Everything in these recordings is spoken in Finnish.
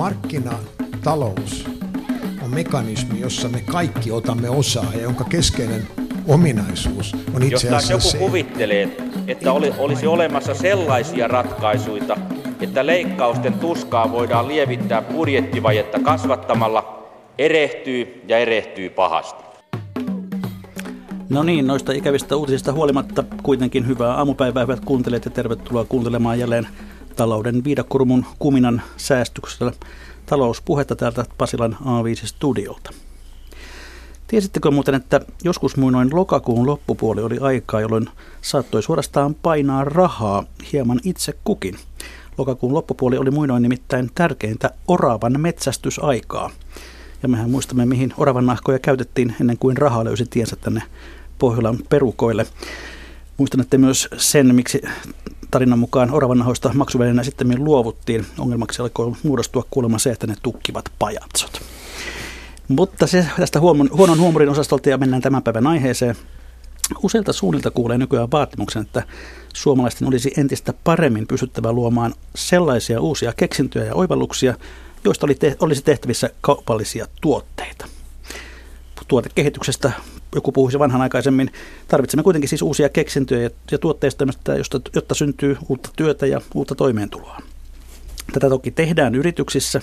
markkinatalous on mekanismi, jossa me kaikki otamme osaa ja jonka keskeinen ominaisuus on itse Jos asiassa joku se, kuvittelee, että oli, olisi olemassa sellaisia ratkaisuja, että leikkausten tuskaa voidaan lievittää budjettivajetta kasvattamalla, erehtyy ja erehtyy pahasti. No niin, noista ikävistä uutisista huolimatta kuitenkin hyvää aamupäivää, hyvät kuuntelijat, ja tervetuloa kuuntelemaan jälleen talouden viidakkorumun kuminan säästyksellä talouspuhetta täältä Pasilan A5-studiolta. Tiesittekö muuten, että joskus muinoin lokakuun loppupuoli oli aikaa, jolloin saattoi suorastaan painaa rahaa hieman itse kukin. Lokakuun loppupuoli oli muinoin nimittäin tärkeintä oravan metsästysaikaa. Ja mehän muistamme, mihin oravan nahkoja käytettiin ennen kuin raha löysi tiensä tänne Pohjolan perukoille. Muistan, että myös sen, miksi tarinan mukaan oravan nahoista maksuvälineenä sitten luovuttiin. Ongelmaksi alkoi muodostua kuulemma se, että ne tukkivat pajatsot. Mutta se tästä huomon, huonon huumorin osastolta ja mennään tämän päivän aiheeseen. Useilta suunnilta kuulee nykyään vaatimuksen, että suomalaisten olisi entistä paremmin pysyttävä luomaan sellaisia uusia keksintöjä ja oivalluksia, joista oli te, olisi tehtävissä kaupallisia tuotteita. Tuotekehityksestä joku puhuisi vanhanaikaisemmin. Tarvitsemme kuitenkin siis uusia keksintöjä ja, ja tuotteista, josta, jotta syntyy uutta työtä ja uutta toimeentuloa. Tätä toki tehdään yrityksissä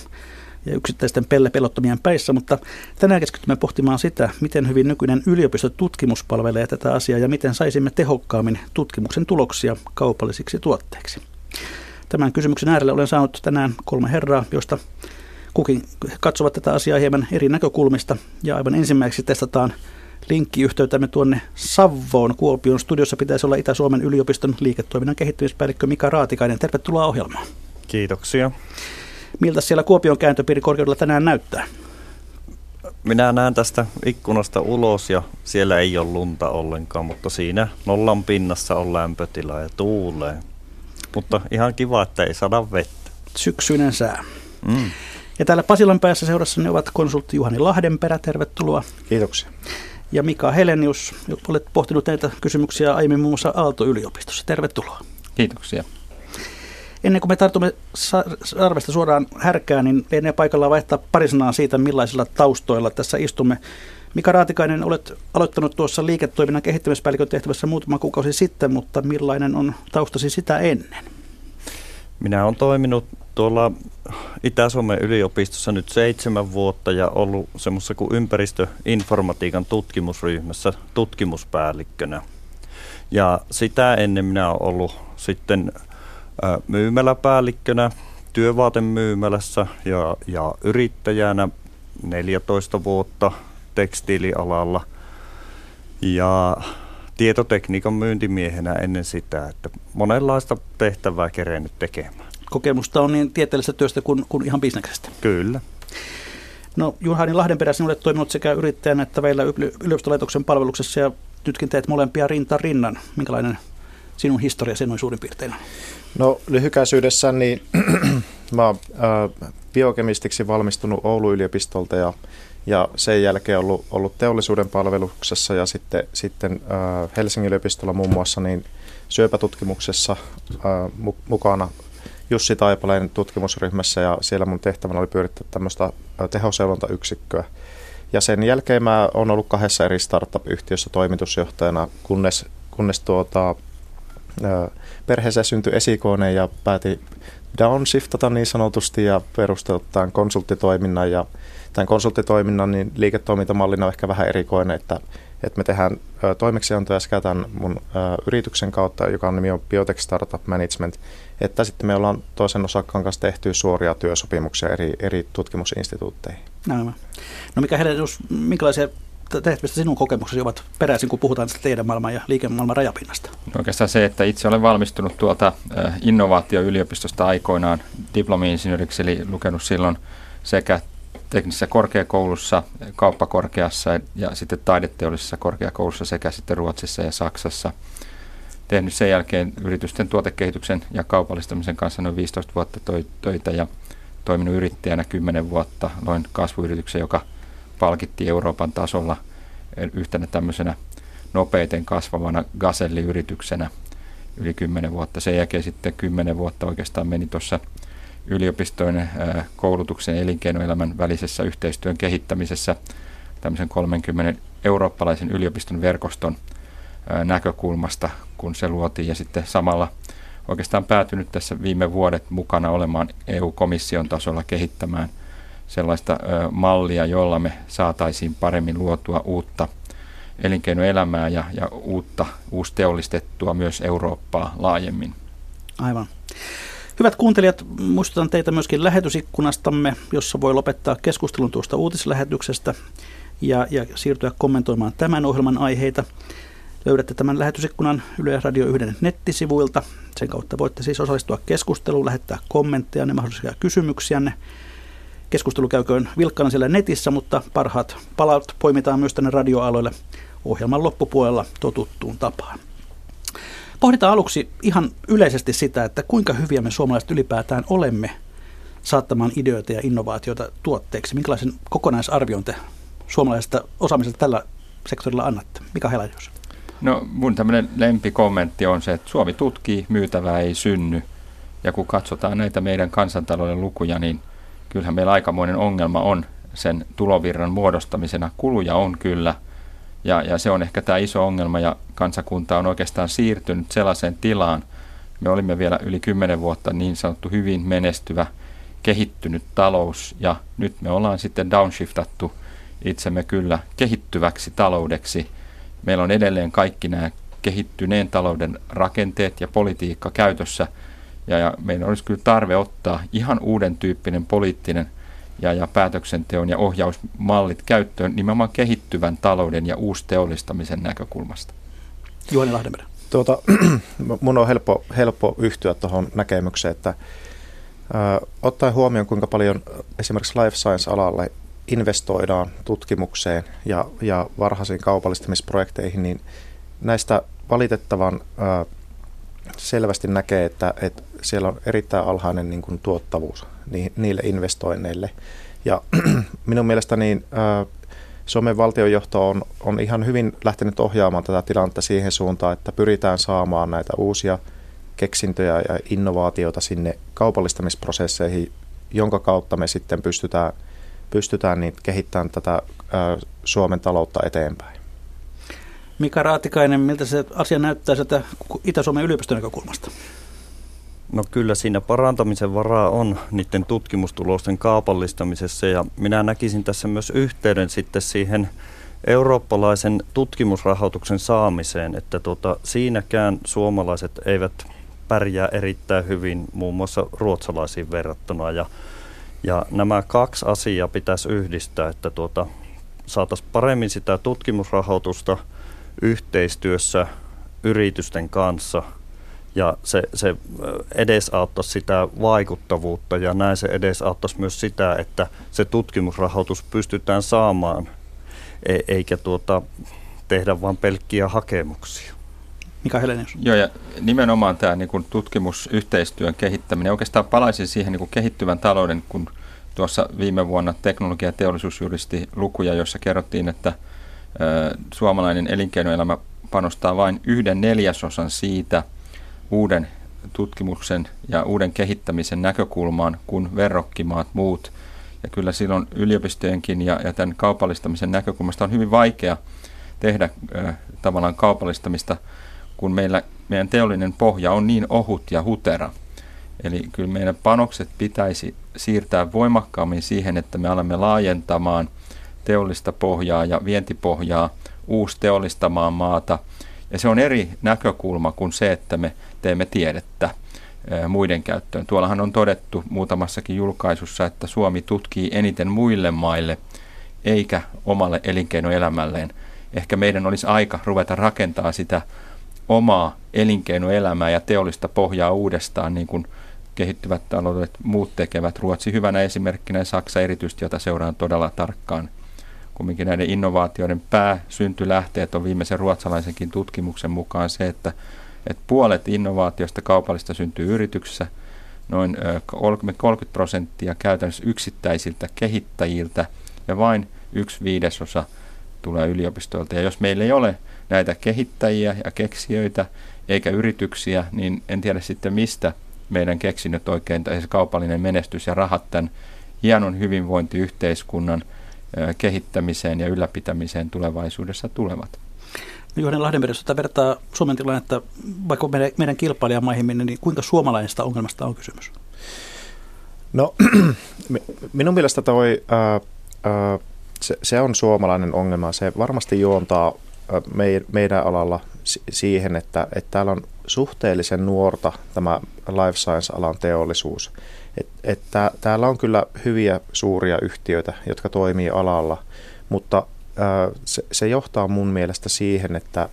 ja yksittäisten pelle pelottomien päissä, mutta tänään keskitymme pohtimaan sitä, miten hyvin nykyinen yliopistotutkimus palvelee tätä asiaa ja miten saisimme tehokkaammin tutkimuksen tuloksia kaupallisiksi tuotteiksi. Tämän kysymyksen äärellä olen saanut tänään kolme herraa, joista kukin katsovat tätä asiaa hieman eri näkökulmista. Ja aivan ensimmäiseksi testataan linkkiyhteytämme tuonne Savvoon. Kuopion studiossa pitäisi olla Itä-Suomen yliopiston liiketoiminnan kehittämispäällikkö Mika Raatikainen. Tervetuloa ohjelmaan. Kiitoksia. Miltä siellä Kuopion kääntöpiirikorkeudella tänään näyttää? Minä näen tästä ikkunasta ulos ja siellä ei ole lunta ollenkaan, mutta siinä nollan pinnassa on lämpötila ja tuulee. Mutta ihan kiva, että ei saada vettä. Syksyinen sää. Mm. Ja täällä Pasilan päässä seurassani ovat konsultti Juhani Lahdenperä, tervetuloa. Kiitoksia. Ja Mika Helenius, olet pohtinut näitä kysymyksiä aiemmin muun muassa Aalto-yliopistossa. Tervetuloa. Kiitoksia. Ennen kuin me tartumme arvesta suoraan härkään, niin lienee paikallaan vaihtaa pari sanaa siitä, millaisilla taustoilla tässä istumme. Mika Raatikainen, olet aloittanut tuossa liiketoiminnan kehittämispäällikön tehtävässä muutama kuukausi sitten, mutta millainen on taustasi sitä ennen? Minä olen toiminut tuolla Itä-Suomen yliopistossa nyt seitsemän vuotta ja ollut semmoisessa kuin ympäristöinformatiikan tutkimusryhmässä tutkimuspäällikkönä. Ja sitä ennen minä olen ollut sitten myymäläpäällikkönä työvaatemyymälässä ja, ja yrittäjänä 14 vuotta tekstiilialalla ja tietotekniikan myyntimiehenä ennen sitä, että monenlaista tehtävää kerennyt tekemään. Kokemusta on niin tieteellisestä työstä kuin, kuin ihan bisneksestä. Kyllä. No Juhani Lahdenperä, sinulle toiminut sekä yrittäjänä että vielä yliopistolaitoksen palveluksessa ja nytkin teet molempia rinta rinnan. Minkälainen sinun historia sen noin suurin piirtein No lyhykäisyydessä niin mä oon äh, biokemistiksi valmistunut Oulun yliopistolta ja, ja sen jälkeen ollut, ollut teollisuuden palveluksessa ja sitten, sitten äh, Helsingin yliopistolla muun muassa niin syöpätutkimuksessa äh, mukana Jussi Taipaleen tutkimusryhmässä ja siellä mun tehtävänä oli pyörittää tämmöistä tehoseulontayksikköä. Ja sen jälkeen mä oon ollut kahdessa eri startup-yhtiössä toimitusjohtajana, kunnes, kunnes tuota, perheeseen syntyi esikoinen ja pääti downshiftata niin sanotusti ja perustaa tämän konsulttitoiminnan. Ja tämän konsulttitoiminnan niin liiketoimintamallina on ehkä vähän erikoinen, että, että me tehdään toimeksiantoja sekä tämän mun yrityksen kautta, joka on nimi on Biotech Startup Management, että sitten me ollaan toisen osakkaan kanssa tehty suoria työsopimuksia eri, eri tutkimusinstituutteihin. Näin. No mikä Helen, minkälaisia tehtävistä sinun kokemuksesi ovat peräisin, kun puhutaan tästä teidän maailman ja liikemaailman rajapinnasta? No oikeastaan se, että itse olen valmistunut tuolta innovaatioyliopistosta aikoinaan diplomi-insinööriksi, eli lukenut silloin sekä teknisessä korkeakoulussa, kauppakorkeassa ja sitten taideteollisessa korkeakoulussa sekä sitten Ruotsissa ja Saksassa. Tehnyt sen jälkeen yritysten tuotekehityksen ja kaupallistamisen kanssa noin 15 vuotta töitä ja toiminut yrittäjänä 10 vuotta. Loin kasvuyrityksen, joka – palkittiin Euroopan tasolla yhtenä tämmöisenä nopeiten kasvavana gaselliyrityksenä yli 10 vuotta. Sen jälkeen sitten 10 vuotta oikeastaan meni tuossa yliopistojen, koulutuksen ja elinkeinoelämän välisessä yhteistyön kehittämisessä tämmöisen 30 eurooppalaisen yliopiston verkoston näkökulmasta, kun se luotiin ja sitten samalla oikeastaan päätynyt tässä viime vuodet mukana olemaan EU-komission tasolla kehittämään sellaista mallia, jolla me saataisiin paremmin luotua uutta elinkeinoelämää ja, ja uutta, uusteollistettua myös Eurooppaa laajemmin. Aivan. Hyvät kuuntelijat, muistutan teitä myöskin lähetysikkunastamme, jossa voi lopettaa keskustelun tuosta uutislähetyksestä ja, ja siirtyä kommentoimaan tämän ohjelman aiheita. Löydätte tämän lähetysikkunan Yle Radio 1 nettisivuilta. Sen kautta voitte siis osallistua keskusteluun, lähettää kommentteja ja mahdollisia kysymyksiänne. Keskustelu käyköön vilkkana siellä netissä, mutta parhaat palat poimitaan myös tänne radioaloille ohjelman loppupuolella totuttuun tapaan. Pohditaan aluksi ihan yleisesti sitä, että kuinka hyviä me suomalaiset ylipäätään olemme saattamaan ideoita ja innovaatioita tuotteeksi. Minkälaisen kokonaisarvion te suomalaisesta osaamisesta tällä sektorilla annatte? Mika Helajus. No mun tämmöinen lempikommentti on se, että Suomi tutkii, myytävää ei synny. Ja kun katsotaan näitä meidän kansantalouden lukuja, niin kyllähän meillä aikamoinen ongelma on sen tulovirran muodostamisena. Kuluja on kyllä – ja, ja se on ehkä tämä iso ongelma ja kansakunta on oikeastaan siirtynyt sellaiseen tilaan. Me olimme vielä yli kymmenen vuotta niin sanottu hyvin menestyvä, kehittynyt talous ja nyt me ollaan sitten downshiftattu itsemme kyllä kehittyväksi taloudeksi. Meillä on edelleen kaikki nämä kehittyneen talouden rakenteet ja politiikka käytössä ja, ja meidän olisi kyllä tarve ottaa ihan uuden tyyppinen poliittinen ja, ja päätöksenteon ja ohjausmallit käyttöön nimenomaan kehittyvän talouden ja uusteollistamisen näkökulmasta. Juhani Lahdenperä. Tuota, mun on helppo, helppo yhtyä tuohon näkemykseen, että ö, ottaen huomioon, kuinka paljon esimerkiksi life science-alalle investoidaan tutkimukseen ja, ja varhaisiin kaupallistamisprojekteihin, niin näistä valitettavan ö, selvästi näkee, että, että siellä on erittäin alhainen niin kuin, tuottavuus niille investoinneille. Ja minun mielestäni niin, Suomen valtionjohto on, on ihan hyvin lähtenyt ohjaamaan tätä tilannetta siihen suuntaan, että pyritään saamaan näitä uusia keksintöjä ja innovaatioita sinne kaupallistamisprosesseihin, jonka kautta me sitten pystytään, pystytään niin kehittämään tätä Suomen taloutta eteenpäin. Mika Raatikainen, miltä se asia näyttää sieltä Itä-Suomen yliopiston näkökulmasta? No kyllä siinä parantamisen varaa on niiden tutkimustulosten kaupallistamisessa ja minä näkisin tässä myös yhteyden sitten siihen eurooppalaisen tutkimusrahoituksen saamiseen, että tuota, siinäkään suomalaiset eivät pärjää erittäin hyvin muun muassa ruotsalaisiin verrattuna. Ja, ja nämä kaksi asiaa pitäisi yhdistää, että tuota, saataisiin paremmin sitä tutkimusrahoitusta yhteistyössä yritysten kanssa – ja se, se edesauttaisi sitä vaikuttavuutta ja näin se edesauttaisi myös sitä, että se tutkimusrahoitus pystytään saamaan e, eikä tuota, tehdä vain pelkkiä hakemuksia. Mika Helenius. Joo, ja nimenomaan tämä niin kuin tutkimusyhteistyön kehittäminen. Oikeastaan palaisin siihen niin kuin kehittyvän talouden, kun tuossa viime vuonna teknologia- ja teollisuusjuristi lukuja, joissa kerrottiin, että ö, suomalainen elinkeinoelämä panostaa vain yhden neljäsosan siitä – uuden tutkimuksen ja uuden kehittämisen näkökulmaan kuin verrokkimaat muut. Ja kyllä silloin yliopistojenkin ja, ja tämän kaupallistamisen näkökulmasta on hyvin vaikea tehdä äh, tavallaan kaupallistamista, kun meillä, meidän teollinen pohja on niin ohut ja hutera. Eli kyllä meidän panokset pitäisi siirtää voimakkaammin siihen, että me alamme laajentamaan teollista pohjaa ja vientipohjaa, uusteollistamaan maata – ja se on eri näkökulma kuin se, että me teemme tiedettä muiden käyttöön. Tuollahan on todettu muutamassakin julkaisussa, että Suomi tutkii eniten muille maille eikä omalle elinkeinoelämälleen. Ehkä meidän olisi aika ruveta rakentaa sitä omaa elinkeinoelämää ja teollista pohjaa uudestaan, niin kuin kehittyvät taloudet muut tekevät. Ruotsi hyvänä esimerkkinä ja Saksa erityisesti, jota seuraan todella tarkkaan kumminkin näiden innovaatioiden pääsyntylähteet on viimeisen ruotsalaisenkin tutkimuksen mukaan se, että, että puolet innovaatioista kaupallista syntyy yrityksessä, noin 30 prosenttia käytännössä yksittäisiltä kehittäjiltä ja vain yksi viidesosa tulee yliopistoilta. Ja jos meillä ei ole näitä kehittäjiä ja keksijöitä eikä yrityksiä, niin en tiedä sitten mistä meidän keksinnöt oikein, tai se kaupallinen menestys ja rahat tämän hienon hyvinvointiyhteiskunnan kehittämiseen ja ylläpitämiseen tulevaisuudessa tulevat. Juhani Lahdenmeri, jos vertaa Suomen tilannetta vaikka meidän, meidän kilpailijamaihin, niin kuinka suomalaisesta ongelmasta on kysymys? No minun mielestä toi, ää, ää, se, se on suomalainen ongelma. Se varmasti juontaa me, meidän alalla siihen, että, että täällä on suhteellisen nuorta tämä life science-alan teollisuus. Et, et tää, täällä on kyllä hyviä suuria yhtiöitä, jotka toimii alalla, mutta se, se johtaa mun mielestä siihen, että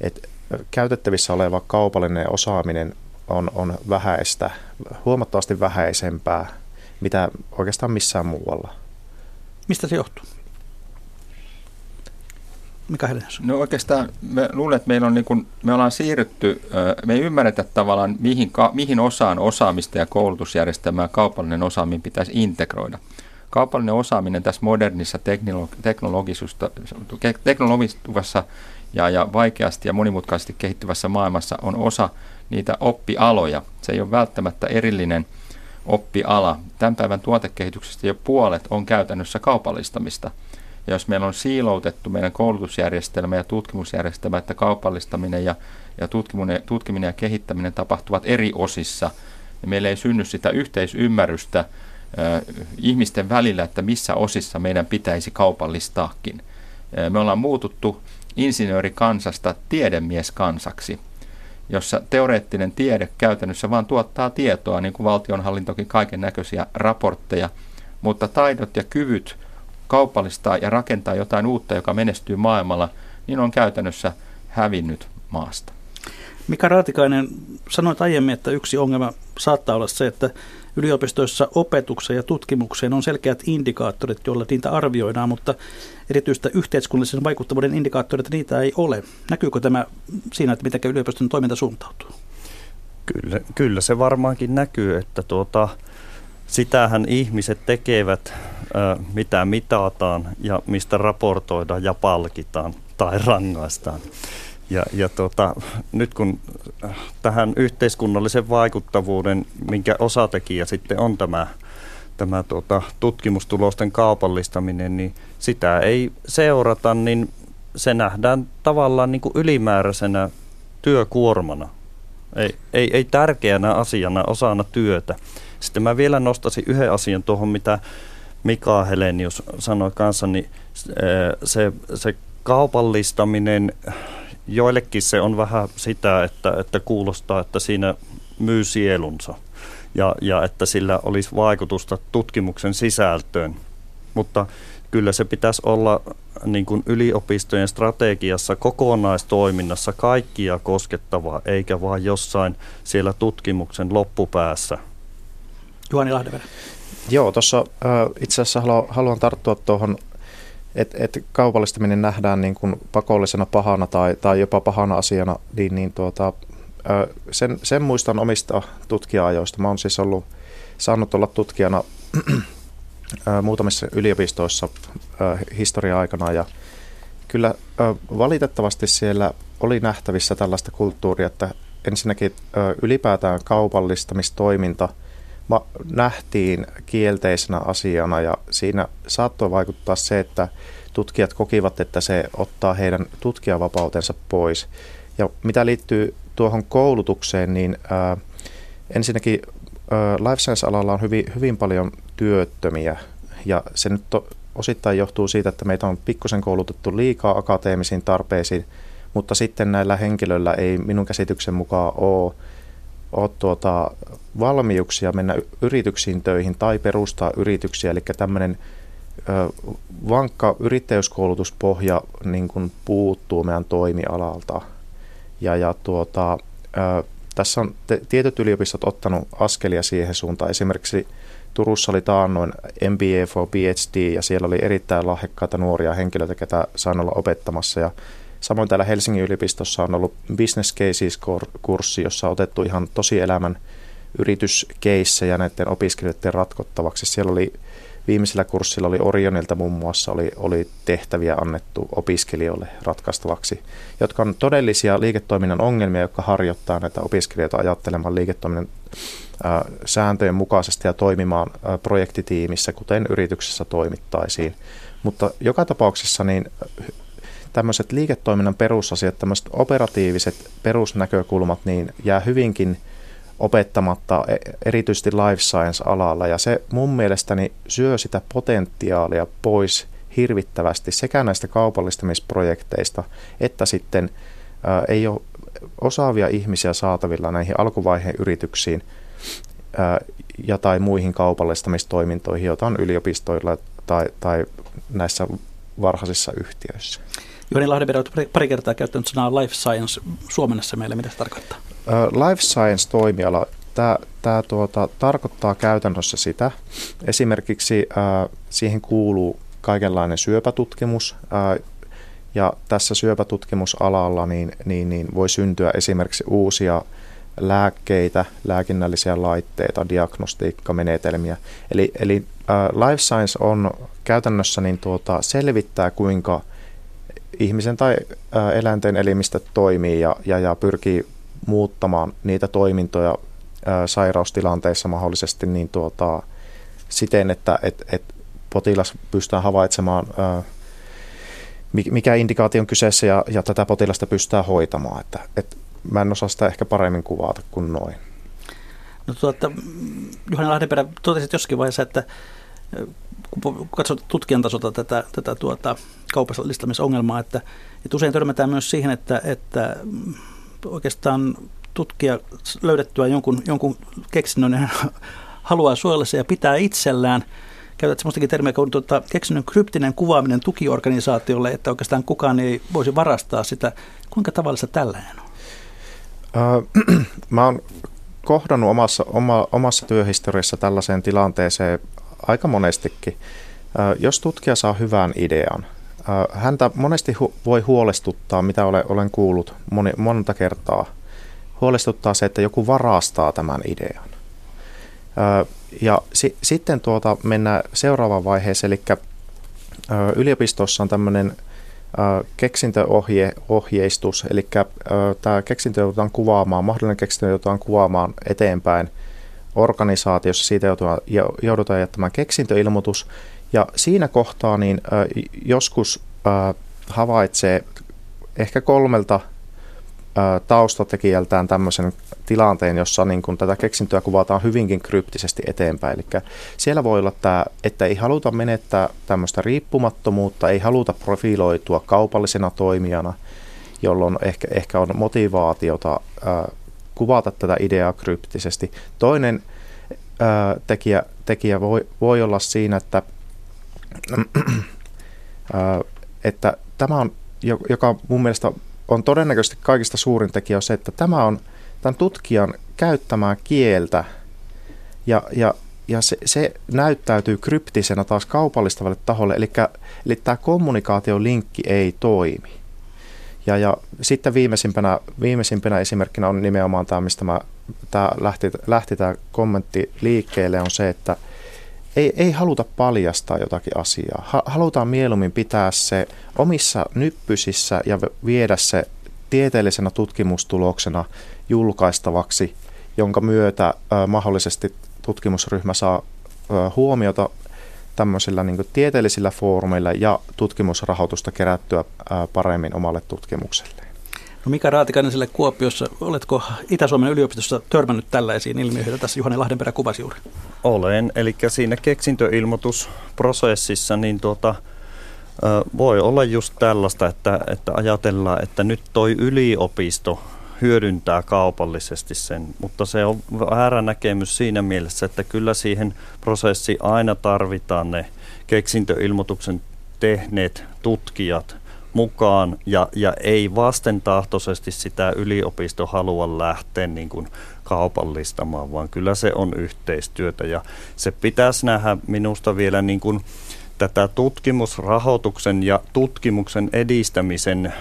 et käytettävissä oleva kaupallinen osaaminen on, on vähäistä, huomattavasti vähäisempää, mitä oikeastaan missään muualla. Mistä se johtuu? Mika Helenius? No oikeastaan me luulen, että meillä on niin kuin, me ollaan siirrytty, me ei ymmärretä tavallaan mihin, mihin osaan osaamista ja koulutusjärjestelmää kaupallinen osaaminen pitäisi integroida. Kaupallinen osaaminen tässä modernissa teknologisessa ja, ja vaikeasti ja monimutkaisesti kehittyvässä maailmassa on osa niitä oppialoja. Se ei ole välttämättä erillinen oppiala. Tämän päivän tuotekehityksestä jo puolet on käytännössä kaupallistamista – ja jos meillä on siiloutettu meidän koulutusjärjestelmä ja tutkimusjärjestelmä, että kaupallistaminen ja, ja tutkiminen, tutkiminen ja kehittäminen tapahtuvat eri osissa, niin meillä ei synny sitä yhteisymmärrystä ihmisten välillä, että missä osissa meidän pitäisi kaupallistaakin. Me ollaan muututtu insinöörikansasta tiedemieskansaksi, jossa teoreettinen tiede käytännössä vaan tuottaa tietoa, niin kuin valtionhallintokin kaiken näköisiä raportteja, mutta taidot ja kyvyt kaupallistaa ja rakentaa jotain uutta, joka menestyy maailmalla, niin on käytännössä hävinnyt maasta. Mika Raatikainen, sanoit aiemmin, että yksi ongelma saattaa olla se, että yliopistoissa opetukseen ja tutkimukseen on selkeät indikaattorit, joilla niitä arvioidaan, mutta erityistä yhteiskunnallisen vaikuttavuuden indikaattoreita niitä ei ole. Näkyykö tämä siinä, että miten yliopiston toiminta suuntautuu? Kyllä, kyllä se varmaankin näkyy, että tuota, sitähän ihmiset tekevät, mitä mitataan ja mistä raportoidaan ja palkitaan tai rangaistaan. Ja, ja tota, nyt kun tähän yhteiskunnallisen vaikuttavuuden, minkä osatekijä sitten on tämä, tämä tota, tutkimustulosten kaupallistaminen, niin sitä ei seurata, niin se nähdään tavallaan niin kuin ylimääräisenä työkuormana, ei, ei, ei tärkeänä asiana, osana työtä. Sitten mä vielä nostasin yhden asian tuohon, mitä Mika Helenius sanoi kanssa, niin se, se kaupallistaminen, joillekin se on vähän sitä, että, että kuulostaa, että siinä myy sielunsa ja, ja että sillä olisi vaikutusta tutkimuksen sisältöön. Mutta kyllä se pitäisi olla niin kuin yliopistojen strategiassa, kokonaistoiminnassa kaikkia koskettavaa, eikä vain jossain siellä tutkimuksen loppupäässä – Juhani Lahdenperä. Joo, tuossa itse asiassa haluan, haluan tarttua tuohon, että et kaupallistaminen nähdään niin kuin pakollisena pahana tai, tai jopa pahana asiana, niin, niin tuota, sen, sen muistan omista tutkija-ajoista. Mä oon siis ollut, saanut olla tutkijana muutamissa yliopistoissa historia-aikana ja kyllä valitettavasti siellä oli nähtävissä tällaista kulttuuria, että ensinnäkin ylipäätään kaupallistamistoiminta – nähtiin kielteisenä asiana ja siinä saattoi vaikuttaa se, että tutkijat kokivat, että se ottaa heidän tutkijavapautensa pois. Ja mitä liittyy tuohon koulutukseen, niin ää, ensinnäkin ää, life science-alalla on hyvin, hyvin paljon työttömiä ja se nyt to, osittain johtuu siitä, että meitä on pikkusen koulutettu liikaa akateemisiin tarpeisiin, mutta sitten näillä henkilöillä ei minun käsityksen mukaan ole ole tuota, valmiuksia mennä yrityksiin töihin tai perustaa yrityksiä, eli tämmöinen vankka yrittäjyyskoulutuspohja niin kuin puuttuu meidän toimialalta. Ja, ja tuota, ö, tässä on te, tietyt yliopistot ottanut askelia siihen suuntaan. Esimerkiksi Turussa oli taannoin MBA for PhD ja siellä oli erittäin lahjakkaita nuoria henkilöitä, ketä sain olla opettamassa. Ja Samoin täällä Helsingin yliopistossa on ollut Business Cases-kurssi, jossa on otettu ihan tosielämän yrityskeissejä näiden opiskelijoiden ratkottavaksi. Siellä oli viimeisellä kurssilla oli Orionilta muun muassa oli, oli tehtäviä annettu opiskelijoille ratkaistavaksi, jotka on todellisia liiketoiminnan ongelmia, jotka harjoittaa näitä opiskelijoita ajattelemaan liiketoiminnan sääntöjen mukaisesti ja toimimaan projektitiimissä, kuten yrityksessä toimittaisiin. Mutta joka tapauksessa niin tämmöiset liiketoiminnan perusasiat, tämmöiset operatiiviset perusnäkökulmat, niin jää hyvinkin opettamatta e, erityisesti life science-alalla. Ja se mun mielestäni syö sitä potentiaalia pois hirvittävästi sekä näistä kaupallistamisprojekteista, että sitten ei ole osaavia ihmisiä saatavilla näihin alkuvaiheen yrityksiin ja tai muihin kaupallistamistoimintoihin, joita on yliopistoilla tai, tai näissä varhaisissa yhtiöissä. Joni Lahdenperä, olet pari kertaa käyttänyt sanaa life science suomennassa meille. Mitä se tarkoittaa? Life science-toimiala, tämä, tämä tuota, tarkoittaa käytännössä sitä. Esimerkiksi siihen kuuluu kaikenlainen syöpätutkimus, ja tässä syöpätutkimusalalla niin, niin, niin voi syntyä esimerkiksi uusia lääkkeitä, lääkinnällisiä laitteita, diagnostiikkamenetelmiä. Eli, eli life science on käytännössä niin tuota, selvittää, kuinka ihmisen tai eläinten elimistä toimii ja, ja, ja pyrkii muuttamaan niitä toimintoja äh, sairaustilanteissa mahdollisesti niin tuota, siten, että et, et potilas pystytään havaitsemaan, äh, mikä indikaatio on kyseessä ja, ja tätä potilasta pystytään hoitamaan. Että, et mä en osaa sitä ehkä paremmin kuvata kuin noin. No tuota, Juhani Lahdenperä, totesit jossakin vaiheessa, että kun katsot tutkijan tasolta tätä, tätä tuota, kaupallistamisongelmaa, että, että usein törmätään myös siihen, että, että oikeastaan tutkija löydettyä jonkun, jonkun keksinnön haluaa suojella se ja pitää itsellään. Käytät semmoistakin termiä kuin tuota, keksinnön kryptinen kuvaaminen tukiorganisaatiolle, että oikeastaan kukaan ei voisi varastaa sitä. Kuinka tavallista tällainen on? Äh, mä oon kohdannut omassa, oma, omassa työhistoriassa tällaiseen tilanteeseen aika monestikin. Jos tutkija saa hyvän idean, häntä monesti hu- voi huolestuttaa, mitä olen, kuullut moni, monta kertaa. Huolestuttaa se, että joku varastaa tämän idean. Ja si- sitten tuota mennään seuraavaan vaiheeseen, eli yliopistossa on tämmöinen keksintöohjeistus, eli tämä keksintö joudutaan kuvaamaan, mahdollinen keksintö joudutaan kuvaamaan eteenpäin organisaatiossa, siitä joudutaan, jättämään keksintöilmoitus, ja siinä kohtaa niin joskus havaitsee ehkä kolmelta taustatekijältään tämmöisen tilanteen, jossa niin kun tätä keksintöä kuvataan hyvinkin kryptisesti eteenpäin. Eli siellä voi olla tämä, että ei haluta menettää tämmöistä riippumattomuutta, ei haluta profiloitua kaupallisena toimijana, jolloin ehkä, ehkä on motivaatiota ää, kuvata tätä ideaa kryptisesti. Toinen ää, tekijä, tekijä voi, voi olla siinä, että, ää, että tämä on, joka mun mielestä on todennäköisesti kaikista suurin tekijä on se, että tämä on tämän tutkijan käyttämää kieltä ja, ja, ja se, se näyttäytyy kryptisenä taas kaupallistavalle taholle, eli, eli tämä kommunikaatiolinkki ei toimi. Ja, ja sitten viimeisimpänä, viimeisimpänä esimerkkinä on nimenomaan tämä, mistä mä, tämä lähti, lähti tämä kommentti liikkeelle, on se, että ei, ei haluta paljastaa jotakin asiaa. Halutaan mieluummin pitää se omissa nyppysissä ja viedä se tieteellisenä tutkimustuloksena julkaistavaksi, jonka myötä äh, mahdollisesti tutkimusryhmä saa äh, huomiota tämmöisillä niin tieteellisillä foorumeilla ja tutkimusrahoitusta kerättyä paremmin omalle tutkimukselle. No Mika Raatikainen sille Kuopiossa, oletko Itä-Suomen yliopistossa törmännyt tällaisiin ilmiöihin, joita tässä Juhani Lahdenperä kuvasi juuri? Olen, eli siinä keksintöilmoitusprosessissa niin tuota, voi olla just tällaista, että, että ajatellaan, että nyt toi yliopisto hyödyntää kaupallisesti sen, mutta se on väärä näkemys siinä mielessä, että kyllä siihen prosessiin aina tarvitaan ne keksintöilmoituksen tehneet tutkijat mukaan ja, ja ei vastentahtoisesti sitä yliopisto halua lähteä niin kuin kaupallistamaan, vaan kyllä se on yhteistyötä. Ja se pitäisi nähdä minusta vielä niin kuin tätä tutkimusrahoituksen ja tutkimuksen edistämisen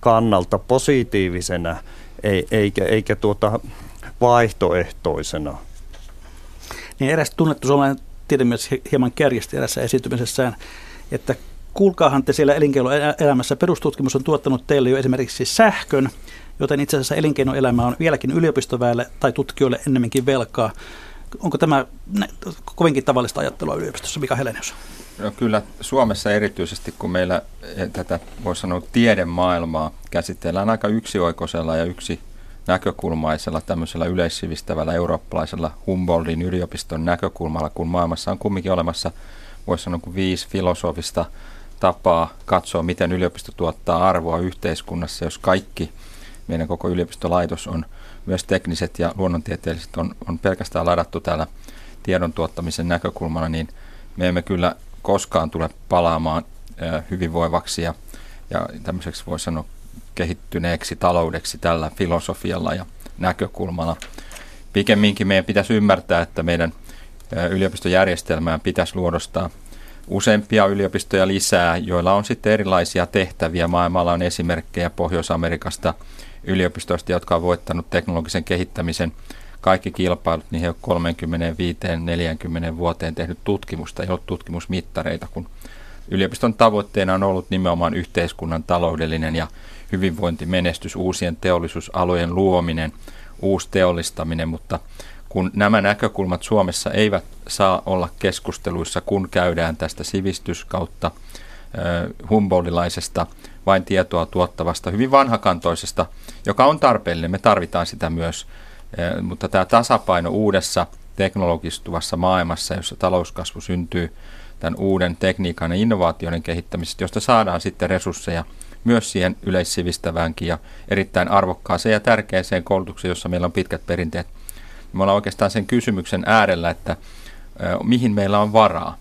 kannalta positiivisena eikä, eikä tuota vaihtoehtoisena. Niin eräs tunnettu suomalainen tiedemies hieman kärjesti erässä esiintymisessään, että kuulkaahan te siellä elinkeinoelämässä, perustutkimus on tuottanut teille jo esimerkiksi sähkön, joten itse asiassa elinkeinoelämä on vieläkin yliopistoväelle tai tutkijoille ennemminkin velkaa. Onko tämä kovinkin tavallista ajattelua yliopistossa, Mika Helenius? No kyllä Suomessa erityisesti, kun meillä eh, tätä, voisi sanoa, tiedemaailmaa käsitellään aika yksioikoisella ja yksi näkökulmaisella, tämmöisellä yleissivistävällä eurooppalaisella Humboldtin yliopiston näkökulmalla, kun maailmassa on kumminkin olemassa, voisi sanoa, kuin viisi filosofista tapaa katsoa, miten yliopisto tuottaa arvoa yhteiskunnassa, jos kaikki meidän koko yliopistolaitos on, myös tekniset ja luonnontieteelliset, on, on pelkästään ladattu täällä tiedon tuottamisen näkökulmana, niin me emme kyllä koskaan tule palaamaan hyvinvoivaksi ja, ja tämmöiseksi voi sanoa kehittyneeksi taloudeksi tällä filosofialla ja näkökulmalla. Pikemminkin meidän pitäisi ymmärtää, että meidän yliopistojärjestelmään pitäisi luodostaa useampia yliopistoja lisää, joilla on sitten erilaisia tehtäviä. Maailmalla on esimerkkejä Pohjois-Amerikasta yliopistoista, jotka on voittanut teknologisen kehittämisen kaikki kilpailut, niin he ovat 35-40 vuoteen tehnyt tutkimusta, ei ole tutkimusmittareita, kun yliopiston tavoitteena on ollut nimenomaan yhteiskunnan taloudellinen ja hyvinvointimenestys, uusien teollisuusalojen luominen, uusi teollistaminen, mutta kun nämä näkökulmat Suomessa eivät saa olla keskusteluissa, kun käydään tästä sivistyskautta Humboldtilaisesta vain tietoa tuottavasta, hyvin vanhakantoisesta, joka on tarpeellinen. Me tarvitaan sitä myös mutta tämä tasapaino uudessa teknologistuvassa maailmassa, jossa talouskasvu syntyy tämän uuden tekniikan ja innovaatioiden kehittämisestä, josta saadaan sitten resursseja myös siihen yleissivistäväänkin ja erittäin arvokkaaseen ja tärkeäseen koulutukseen, jossa meillä on pitkät perinteet. Me ollaan oikeastaan sen kysymyksen äärellä, että mihin meillä on varaa.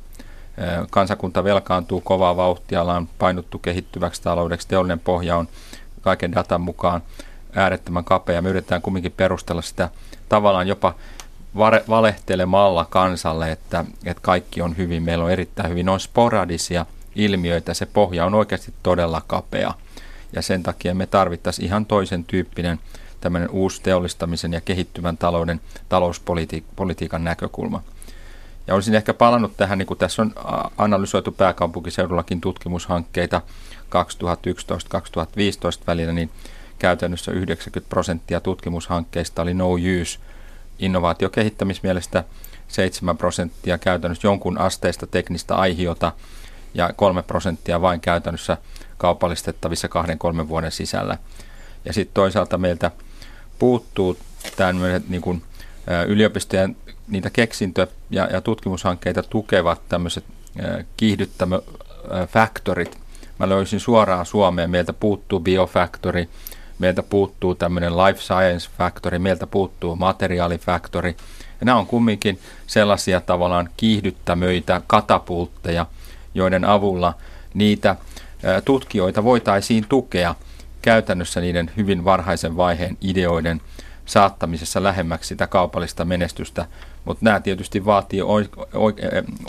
Kansakunta velkaantuu kovaa vauhtia, ollaan painuttu kehittyväksi taloudeksi, teollinen pohja on kaiken datan mukaan äärettömän kapea. Me yritetään kumminkin perustella sitä tavallaan jopa valehtelemalla kansalle, että, että kaikki on hyvin, meillä on erittäin hyvin, on sporadisia ilmiöitä, se pohja on oikeasti todella kapea. Ja sen takia me tarvittaisiin ihan toisen tyyppinen tämmöinen uusi teollistamisen ja kehittyvän talouden talouspolitiikan näkökulma. Ja olisin ehkä palannut tähän, niin kuin tässä on analysoitu pääkaupunkiseudullakin tutkimushankkeita 2011-2015 välillä, niin käytännössä 90 prosenttia tutkimushankkeista oli no use innovaatiokehittämismielestä 7 prosenttia käytännössä jonkun asteista teknistä aihiota ja 3 prosenttia vain käytännössä kaupallistettavissa kahden kolmen vuoden sisällä. Ja sitten toisaalta meiltä puuttuu tämmöinen niin kuin, yliopistojen niitä keksintö- ja, ja tutkimushankkeita tukevat tämmöiset kiihdyttämö factorit. Mä löysin suoraan Suomeen, meiltä puuttuu biofactory, meiltä puuttuu tämmöinen life science factory, meiltä puuttuu materiaalifactory. Ja nämä on kumminkin sellaisia tavallaan kiihdyttämöitä, katapultteja, joiden avulla niitä tutkijoita voitaisiin tukea käytännössä niiden hyvin varhaisen vaiheen ideoiden saattamisessa lähemmäksi sitä kaupallista menestystä. Mutta nämä tietysti vaatii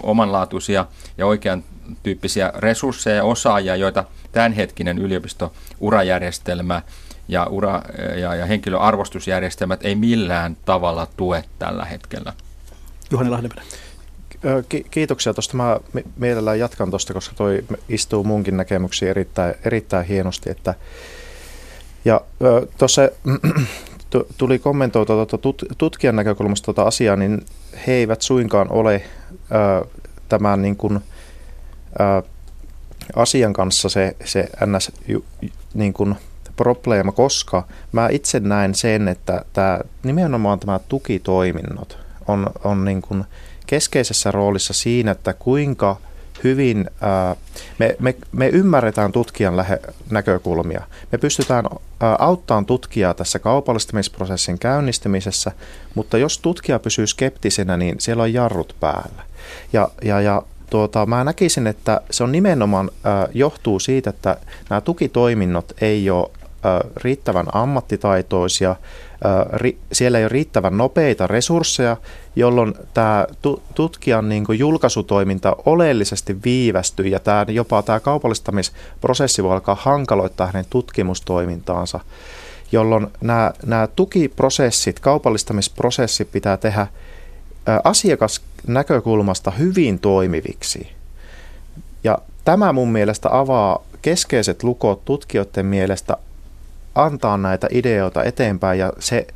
omanlaatuisia ja oikean tyyppisiä resursseja ja osaajia, joita tämänhetkinen yliopisto-urajärjestelmä ja, ura- ja, ja henkilöarvostusjärjestelmät ei millään tavalla tue tällä hetkellä. Juhani Lahdenperä. Kiitoksia tuosta. Mä mielellään jatkan tuosta, koska toi istuu munkin näkemyksiin erittäin, erittäin hienosti. Että, ja tuossa tuli kommentoitua tuota tutkijan näkökulmasta tuota asiaa, niin he eivät suinkaan ole tämän niin kuin, asian kanssa se, se ns. Niin kuin, probleema, koska mä itse näen sen, että tämä, nimenomaan tämä tukitoiminnot on, on niin kuin keskeisessä roolissa siinä, että kuinka hyvin ää, me, me, me ymmärretään tutkijan lähe, näkökulmia. Me pystytään ää, auttamaan tutkijaa tässä kaupallistamisprosessin käynnistymisessä, mutta jos tutkija pysyy skeptisenä, niin siellä on jarrut päällä. Ja, ja, ja tuota, mä näkisin, että se on nimenomaan ää, johtuu siitä, että nämä tukitoiminnot ei ole riittävän ammattitaitoisia, siellä ei ole riittävän nopeita resursseja, jolloin tämä tutkijan niin kuin julkaisutoiminta oleellisesti viivästyy ja tämä, jopa tämä kaupallistamisprosessi voi alkaa hankaloittaa hänen tutkimustoimintaansa, jolloin nämä, nämä tukiprosessit, kaupallistamisprosessit pitää tehdä asiakasnäkökulmasta hyvin toimiviksi. Ja tämä mun mielestä avaa keskeiset lukot tutkijoiden mielestä antaa näitä ideoita eteenpäin ja se,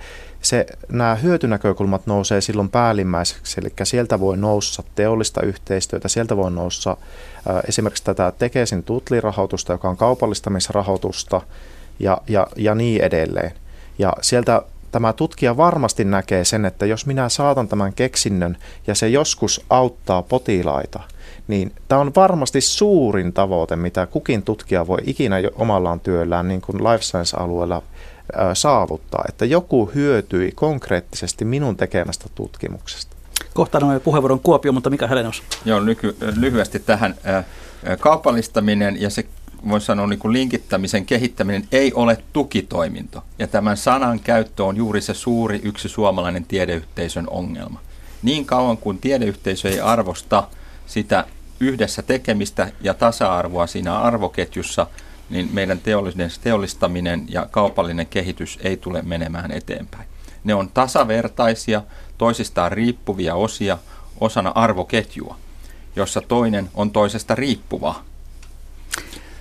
se, nämä hyötynäkökulmat nousee silloin päällimmäiseksi, eli sieltä voi noussa teollista yhteistyötä, sieltä voi noussa ä, esimerkiksi tätä Tekesin tutlirahoitusta, joka on kaupallistamisrahoitusta ja, ja, ja niin edelleen. Ja sieltä tämä tutkija varmasti näkee sen, että jos minä saatan tämän keksinnön ja se joskus auttaa potilaita, niin tämä on varmasti suurin tavoite, mitä kukin tutkija voi ikinä omallaan työllään niin kuin life science-alueella saavuttaa, että joku hyötyi konkreettisesti minun tekemästä tutkimuksesta. Kohtaan on puheenvuoron Kuopio, mutta mikä Helenos? Joo, lyhy- lyhyesti tähän. Kaupallistaminen ja se voisi sanoa niin kuin linkittämisen kehittäminen ei ole tukitoiminto. Ja tämän sanan käyttö on juuri se suuri yksi suomalainen tiedeyhteisön ongelma. Niin kauan kuin tiedeyhteisö ei arvosta sitä yhdessä tekemistä ja tasa-arvoa siinä arvoketjussa, niin meidän teollinen, teollistaminen ja kaupallinen kehitys ei tule menemään eteenpäin. Ne on tasavertaisia, toisistaan riippuvia osia osana arvoketjua, jossa toinen on toisesta riippuva.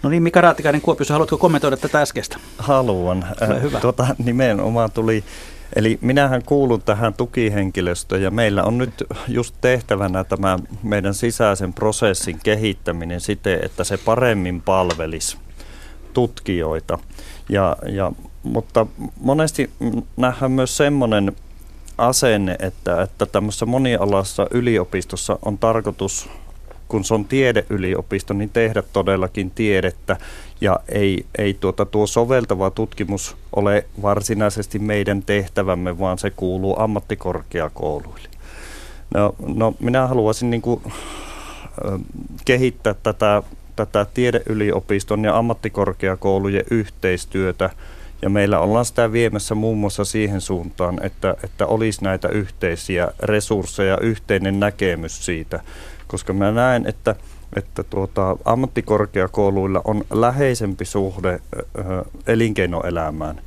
No niin, Mika Raatikainen Kuopiossa, haluatko kommentoida tätä äskeistä? Haluan. hyvä. Tuota, nimenomaan tuli Eli minähän kuulun tähän tukihenkilöstöön ja meillä on nyt just tehtävänä tämä meidän sisäisen prosessin kehittäminen siten, että se paremmin palvelisi tutkijoita. Ja, ja, mutta monesti nähdään myös semmoinen asenne, että, että tämmöisessä monialassa yliopistossa on tarkoitus kun se on tiedeyliopisto, niin tehdä todellakin tiedettä ja ei, ei tuota, tuo soveltava tutkimus ole varsinaisesti meidän tehtävämme, vaan se kuuluu ammattikorkeakouluille. No, no minä haluaisin niin kuin, kehittää tätä, tätä tiedeyliopiston ja ammattikorkeakoulujen yhteistyötä ja meillä ollaan sitä viemässä muun muassa siihen suuntaan, että, että olisi näitä yhteisiä resursseja, yhteinen näkemys siitä, koska mä näen, että, että tuota, ammattikorkeakouluilla on läheisempi suhde ö, elinkeinoelämään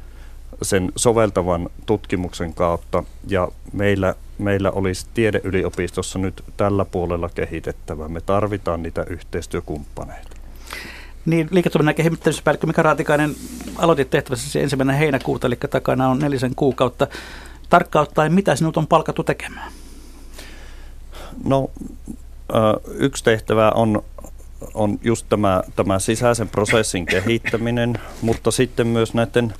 sen soveltavan tutkimuksen kautta ja meillä, meillä olisi tiedeyliopistossa nyt tällä puolella kehitettävä. Me tarvitaan niitä yhteistyökumppaneita. Niin, liiketoiminnan kehittämispäällikkö Mika Raatikainen aloitit tehtävässä ensimmäinen heinäkuuta, eli takana on nelisen kuukautta. Tarkkaan ottaen, mitä sinut on palkattu tekemään? No yksi tehtävä on, on just tämä, tämä sisäisen prosessin kehittäminen, mutta sitten myös näiden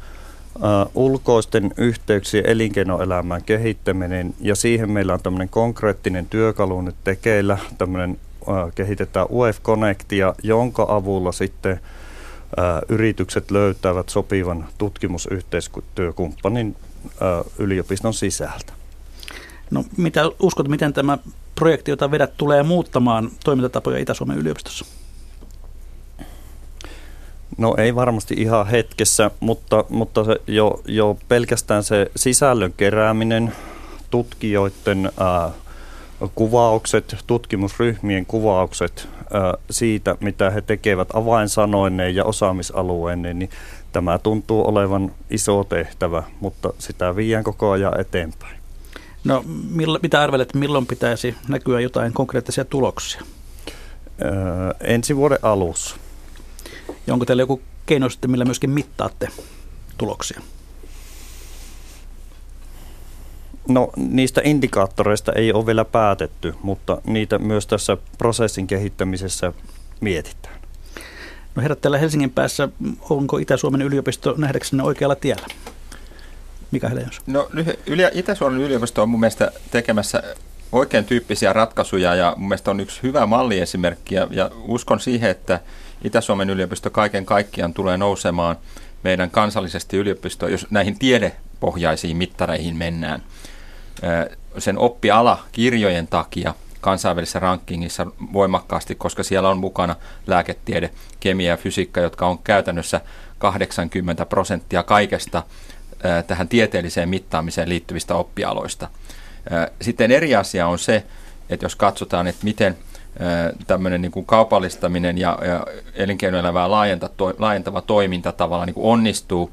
ulkoisten yhteyksien elinkeinoelämään kehittäminen ja siihen meillä on tämmöinen konkreettinen työkalu nyt tekeillä, tämmöinen kehitetään UF Connectia, jonka avulla sitten yritykset löytävät sopivan tutkimusyhteistyökumppanin yliopiston sisältä. No mitä uskot, miten tämä projekti, jota vedät, tulee muuttamaan toimintatapoja Itä-Suomen yliopistossa? No ei varmasti ihan hetkessä, mutta, mutta se jo, jo pelkästään se sisällön kerääminen, tutkijoiden ää, kuvaukset, tutkimusryhmien kuvaukset ää, siitä, mitä he tekevät avainsanoineen ja osaamisalueineen, niin tämä tuntuu olevan iso tehtävä, mutta sitä viiään koko ajan eteenpäin. No mill, mitä arvelet, milloin pitäisi näkyä jotain konkreettisia tuloksia? Öö, ensi vuoden alussa. Ja onko teillä joku keino sitten, millä myöskin mittaatte tuloksia? No niistä indikaattoreista ei ole vielä päätetty, mutta niitä myös tässä prosessin kehittämisessä mietitään. No herrat, täällä Helsingin päässä, onko Itä-Suomen yliopisto nähdäksenne oikealla tiellä? Mikä Helenius? No Itä-Suomen yliopisto on mun mielestä tekemässä oikein tyyppisiä ratkaisuja ja mun mielestä on yksi hyvä malliesimerkki ja, ja uskon siihen, että Itä-Suomen yliopisto kaiken kaikkiaan tulee nousemaan meidän kansallisesti yliopisto, jos näihin tiedepohjaisiin mittareihin mennään. Sen oppiala kirjojen takia kansainvälisessä rankingissa voimakkaasti, koska siellä on mukana lääketiede, kemia ja fysiikka, jotka on käytännössä 80 prosenttia kaikesta tähän tieteelliseen mittaamiseen liittyvistä oppialoista. Sitten eri asia on se, että jos katsotaan, että miten tämmöinen niin kuin kaupallistaminen ja, ja elinkeinoelämää laajentava toiminta tavallaan niin kuin onnistuu,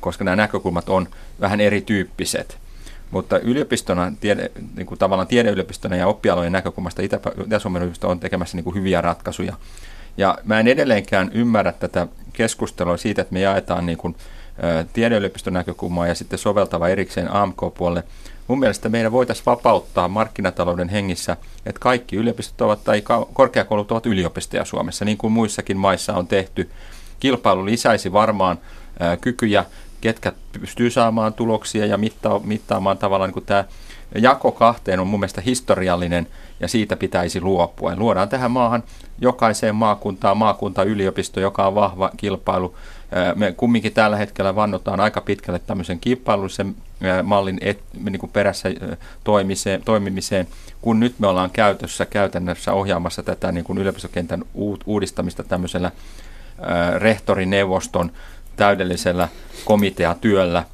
koska nämä näkökulmat on vähän erityyppiset. Mutta yliopistona, tiede, niin kuin tavallaan tiedeyliopistona ja oppialojen näkökulmasta Itä-Suomen yliopisto on tekemässä niin kuin hyviä ratkaisuja. Ja mä en edelleenkään ymmärrä tätä keskustelua siitä, että me jaetaan niin kuin, tiedeyliopiston näkökulmaa ja sitten soveltava erikseen AMK-puolelle. Mun mielestä meidän voitaisiin vapauttaa markkinatalouden hengissä, että kaikki yliopistot ovat tai korkeakoulut ovat yliopistoja Suomessa, niin kuin muissakin maissa on tehty. Kilpailu lisäisi varmaan kykyjä, ketkä pystyy saamaan tuloksia ja mitta- mittaamaan tavallaan niin tämä jako kahteen on mun mielestä historiallinen ja siitä pitäisi luopua. Ja luodaan tähän maahan jokaiseen maakuntaan maakunta yliopisto, joka on vahva kilpailu. Me kumminkin tällä hetkellä vannotaan aika pitkälle tämmöisen kilpailullisen mallin et, niin kuin perässä toimimiseen, toimimiseen, kun nyt me ollaan käytössä käytännössä ohjaamassa tätä niin kuin yliopistokentän uudistamista tämmöisellä rehtorineuvoston täydellisellä komiteatyöllä,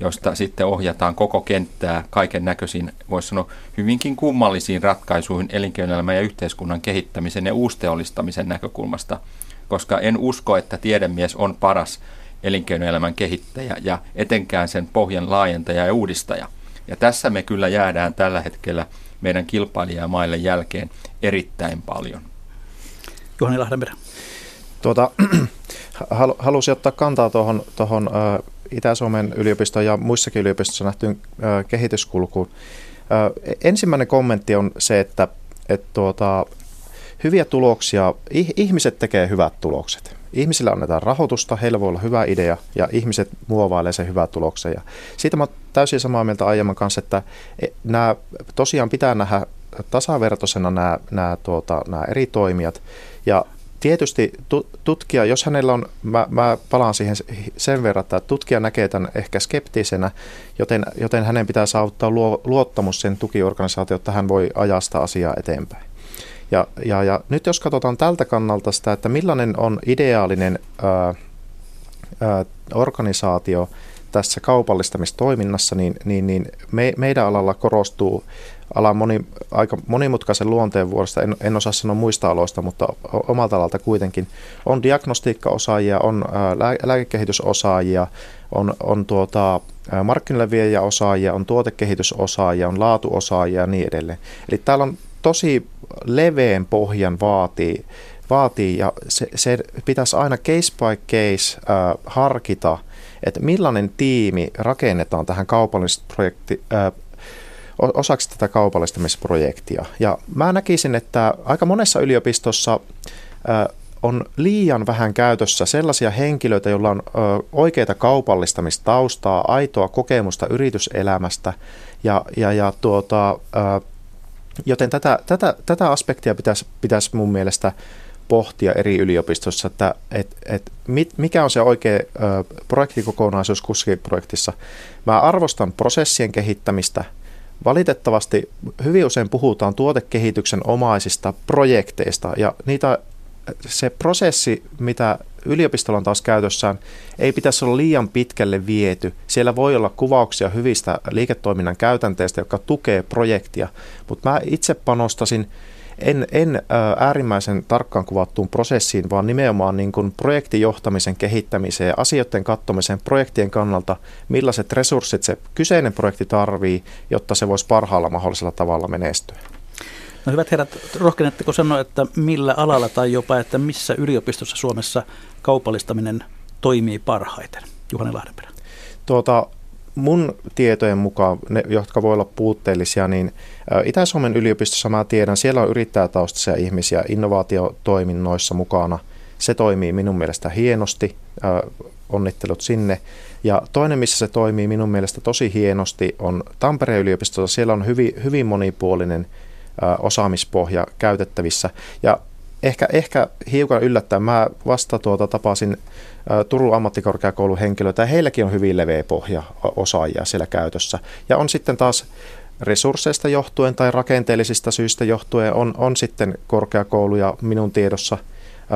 josta sitten ohjataan koko kenttää kaiken näköisiin, voisi sanoa, hyvinkin kummallisiin ratkaisuihin elinkeinoelämän ja yhteiskunnan kehittämisen ja uusteollistamisen näkökulmasta, koska en usko, että tiedemies on paras elinkeinoelämän kehittäjä ja etenkään sen pohjan laajentaja ja uudistaja. Ja tässä me kyllä jäädään tällä hetkellä meidän kilpailijamaille jälkeen erittäin paljon. Juhani Lahdenperä. Tuota, halusin ottaa kantaa tuohon, tuohon Itä-Suomen yliopiston ja muissakin yliopistossa nähtyyn kehityskulkuun. Ensimmäinen kommentti on se, että, että tuota, hyviä tuloksia, ihmiset tekee hyvät tulokset. Ihmisillä annetaan rahoitusta, heillä voi olla hyvä idea ja ihmiset muovailee sen hyvää tuloksen. Ja siitä mä täysin samaa mieltä aiemman kanssa, että e, nämä tosiaan pitää nähdä tasavertoisena nämä, nämä, tuota, nämä eri toimijat. Ja tietysti tutkija, jos hänellä on, mä, mä palaan siihen sen verran, että tutkija näkee tämän ehkä skeptisenä, joten, joten hänen pitää saavuttaa luo, luottamus sen tukiorganisaatio, että hän voi ajasta asiaa eteenpäin. Ja, ja, ja nyt jos katsotaan tältä kannalta sitä, että millainen on ideaalinen ää, ää, organisaatio tässä kaupallistamistoiminnassa, niin, niin, niin me, meidän alalla korostuu alan moni, aika monimutkaisen luonteen vuodesta, en, en osaa sanoa muista aloista, mutta omalta alalta kuitenkin. On diagnostiikkaosaajia, on lää, lääkekehitysosaajia, on, on tuota, markkinoille osaajia, on tuotekehitysosaajia, on laatuosaajia ja niin edelleen. Eli täällä on tosi leveän pohjan vaatii, vaatii ja se, se pitäisi aina case by case äh, harkita, että millainen tiimi rakennetaan tähän kaupallisprojekti, äh, osaksi tätä kaupallistamisprojektia. Ja mä näkisin, että aika monessa yliopistossa on liian vähän käytössä sellaisia henkilöitä, joilla on oikeita kaupallistamistaustaa, aitoa kokemusta yrityselämästä ja, ja, ja tuota, joten tätä, tätä, tätä aspektia pitäisi, pitäisi mun mielestä pohtia eri yliopistossa, että et, et mikä on se oikea projektikokonaisuus kussakin projektissa. Mä arvostan prosessien kehittämistä, Valitettavasti hyvin usein puhutaan tuotekehityksen omaisista projekteista ja niitä, se prosessi, mitä yliopistolla on taas käytössään, ei pitäisi olla liian pitkälle viety. Siellä voi olla kuvauksia hyvistä liiketoiminnan käytänteistä, jotka tukee projektia, mutta mä itse panostasin en, en äärimmäisen tarkkaan kuvattuun prosessiin, vaan nimenomaan niin kuin projektijohtamisen kehittämiseen, asioiden katsomiseen projektien kannalta, millaiset resurssit se kyseinen projekti tarvii, jotta se voisi parhaalla mahdollisella tavalla menestyä. No hyvät herrat, rohkenetteko sanoa, että millä alalla tai jopa, että missä yliopistossa Suomessa kaupallistaminen toimii parhaiten? Juhani Lahdenperä. Tuota, mun tietojen mukaan, ne, jotka voi olla puutteellisia, niin Itä-Suomen yliopistossa mä tiedän, siellä on yrittäjätaustaisia ihmisiä innovaatiotoiminnoissa mukana. Se toimii minun mielestä hienosti, onnittelut sinne. Ja toinen, missä se toimii minun mielestä tosi hienosti, on Tampereen yliopistossa. Siellä on hyvin, hyvin monipuolinen osaamispohja käytettävissä. Ja ehkä, ehkä hiukan yllättäen, mä vasta tuota tapasin Turun ammattikorkeakoulun henkilöitä, ja heilläkin on hyvin leveä pohja osaajia siellä käytössä. Ja on sitten taas resursseista johtuen tai rakenteellisista syistä johtuen on, on sitten korkeakouluja minun tiedossa,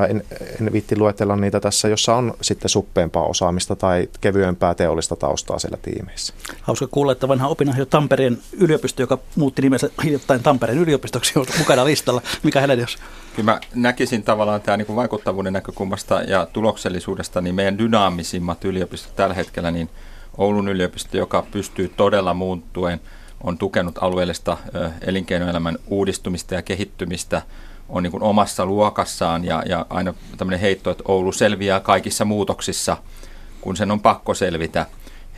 en, en viitti luetella niitä tässä, jossa on sitten suppeempaa osaamista tai kevyempää teollista taustaa siellä tiimeissä. Hauska kuulla, että vanha opinahjo Tampereen yliopisto, joka muutti nimensä hiljattain Tampereen yliopistoksi, on mukana listalla. Mikä Helenius? Kyllä mä näkisin tavallaan tämä niin vaikuttavuuden näkökulmasta ja tuloksellisuudesta, niin meidän dynaamisimmat yliopistot tällä hetkellä niin Oulun yliopisto, joka pystyy todella muuntuen, on tukenut alueellista elinkeinoelämän uudistumista ja kehittymistä, on niin kuin omassa luokassaan ja, ja aina tämmöinen heitto, että Oulu selviää kaikissa muutoksissa, kun sen on pakko selvitä.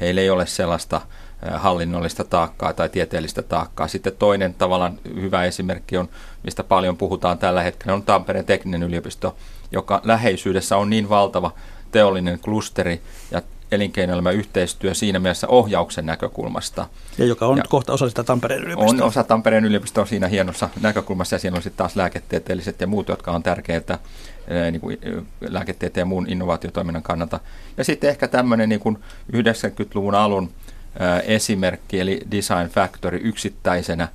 Heillä ei ole sellaista hallinnollista taakkaa tai tieteellistä taakkaa. Sitten toinen tavallaan hyvä esimerkki on, mistä paljon puhutaan tällä hetkellä, on Tampereen tekninen yliopisto, joka läheisyydessä on niin valtava teollinen klusteri ja elinkeinoelämän yhteistyö siinä mielessä ohjauksen näkökulmasta. Ja joka on ja kohta osa sitä Tampereen yliopistoa. On osa Tampereen yliopistoa siinä hienossa näkökulmassa ja siellä on sitten taas lääketieteelliset ja muut, jotka on tärkeitä niin kuin lääketieteen ja muun innovaatiotoiminnan kannalta. Ja sitten ehkä tämmöinen niin kuin 90-luvun alun esimerkki, eli Design Factory yksittäisenä